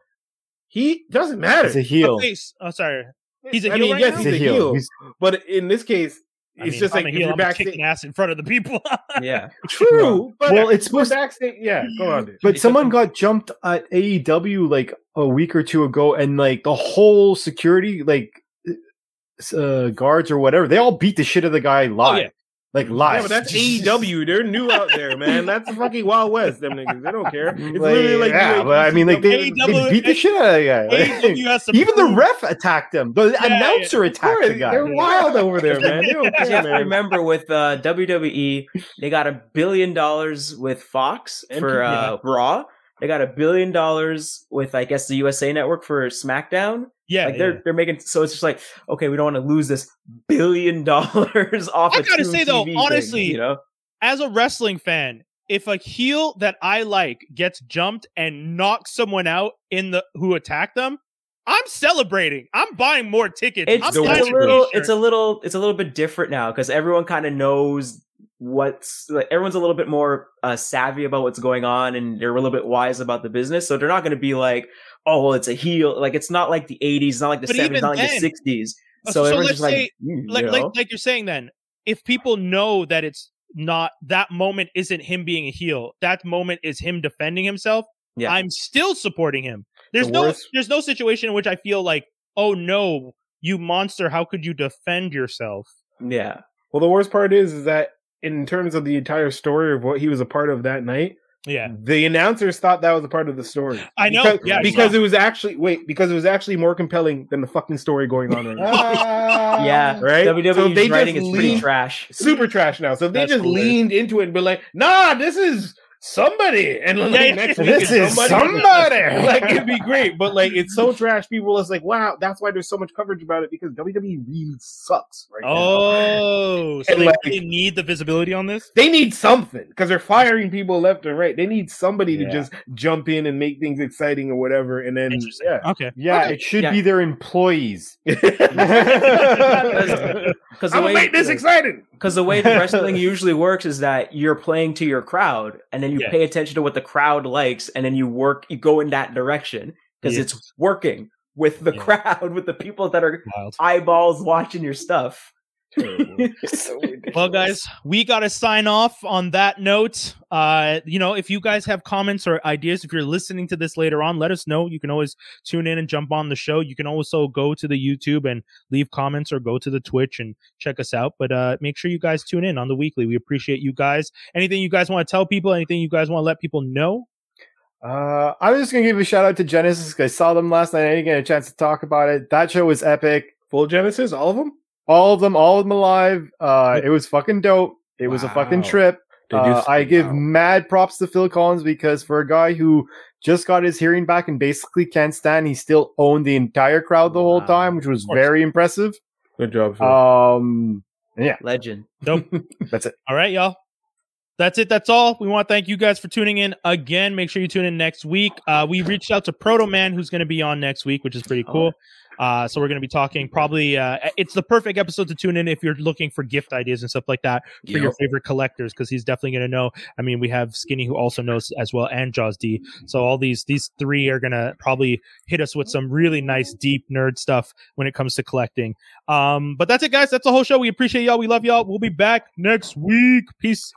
He doesn't matter. He's a heel. Oh, sorry. He's a I heel mean, right yes, now? he's, He's a a heel. heel. He's- But in this case, I it's mean, just like I'm if heel. you're I'm backstage. kicking ass in front of the people. yeah. True, but Well, it's supposed- backstage. Yeah, go on. dude. But someone got jumped at AEW like a week or two ago, and like the whole security, like uh, guards or whatever, they all beat the shit of the guy live, yeah. Like live. Yeah, but that's AEW. They're new out there, man. That's the fucking Wild West. Them niggas. They don't care. It's Like, literally like yeah, UAW, but I mean, like they, AEW they beat the shit out of the guy. AEW has to even the ref attacked him. The yeah. announcer attacked the guy. They're wild over there, man. They don't care, man. remember with uh, WWE, they got a billion dollars with Fox for PBS. uh, Raw. They got a billion dollars with, I guess, the USA Network for SmackDown. Yeah, like they're yeah. they're making so it's just like okay, we don't want to lose this billion dollars off. I of gotta say, though, TV honestly, you know, as a wrestling fan, if a heel that I like gets jumped and knocks someone out in the who attacked them, I'm celebrating. I'm buying more tickets. it's, it's a little it's a little it's a little bit different now because everyone kind of knows what's like everyone's a little bit more uh, savvy about what's going on and they're a little bit wise about the business. So they're not going to be like oh well it's a heel. Like it's not like the 80s not like the But 70s even not like then- the 60s Uh, so, so everyone's let's just like say- mm, like you like know? like you're saying then if people know that it's not that moment isn't him being a heel that moment is him defending himself Yeah. i'm still supporting him. There's The no worst- there's no situation in which i feel like oh no you monster how could you defend yourself? Yeah. Well, the worst part is, is that in terms of the entire story of what he was a part of that night, Yeah, The announcers thought that was a part of the story. I know. Because, yeah, because it was actually wait because it was actually more compelling than the fucking story going on right now. Ah. yeah, Right? WWE's So they writing just is pretty trash. Super trash now. So if they That's just hilarious. leaned into it and be like, "Nah, this is somebody," and like, Yeah, yeah. next week This it's is somebody. somebody. like it'd be great, but like it's so trash. People is like, wow, that's why there's so much coverage about it because WWE really sucks right now. Oh, so they like- really need the visibility on this. They need something because they're firing people left and right. They need somebody to just jump in and make things exciting or whatever. And then yeah, Okay. Yeah, Okay. it should Yeah. be their employees. Because the I'm gonna way make this exciting. because the way the wrestling usually works is that you're playing to your crowd, and then you Yeah. pay attention to what the crowd likes, and then you work, you go in that direction because Yeah. it's working with the Yeah. crowd, with the people that are Wild. eyeballs watching your stuff. Well, guys, we got to sign off on that note. Uh, you know, if you guys have comments or ideas, if you're listening to this later on, let us know. You can always tune in and jump on the show. You can also go to the YouTube and leave comments or go to the Twitch and check us out. But uh, make sure you guys tune in on the weekly. We appreciate you guys. Anything you guys want to tell people? Anything you guys want to let people know? Uh, I'm just gonna give a shout out to Genesis. I saw them last night. I didn't get a chance to talk about it. That show was epic. Full Genesis, all of them. All of them, all of them alive. Uh, it was fucking dope. It was a fucking trip. They do Uh, s- I give wow. mad props to Phil Collins because for a guy who just got his hearing back and basically can't stand, he still owned the entire crowd the whole time, which was very impressive. good job. Phil. Um, yeah, Legend. Nope. that's it. All right, y'all. That's it. That's all. We want to thank you guys for tuning in again. Make sure you tune in next week. Uh, we reached out to Proto Man, who's going to be on next week, which is pretty cool. Uh, so we're going to be talking probably. Uh, it's the perfect episode to tune in if you're looking for gift ideas and stuff like that for your favorite collectors, because he's definitely going to know. I mean, we have Skinny who also knows as well, and Jaws D. So all these these three are going to probably hit us with some really nice deep nerd stuff when it comes to collecting. Um, but that's it, guys. That's the whole show. We appreciate y'all. We love y'all. We'll be back next week. Peace.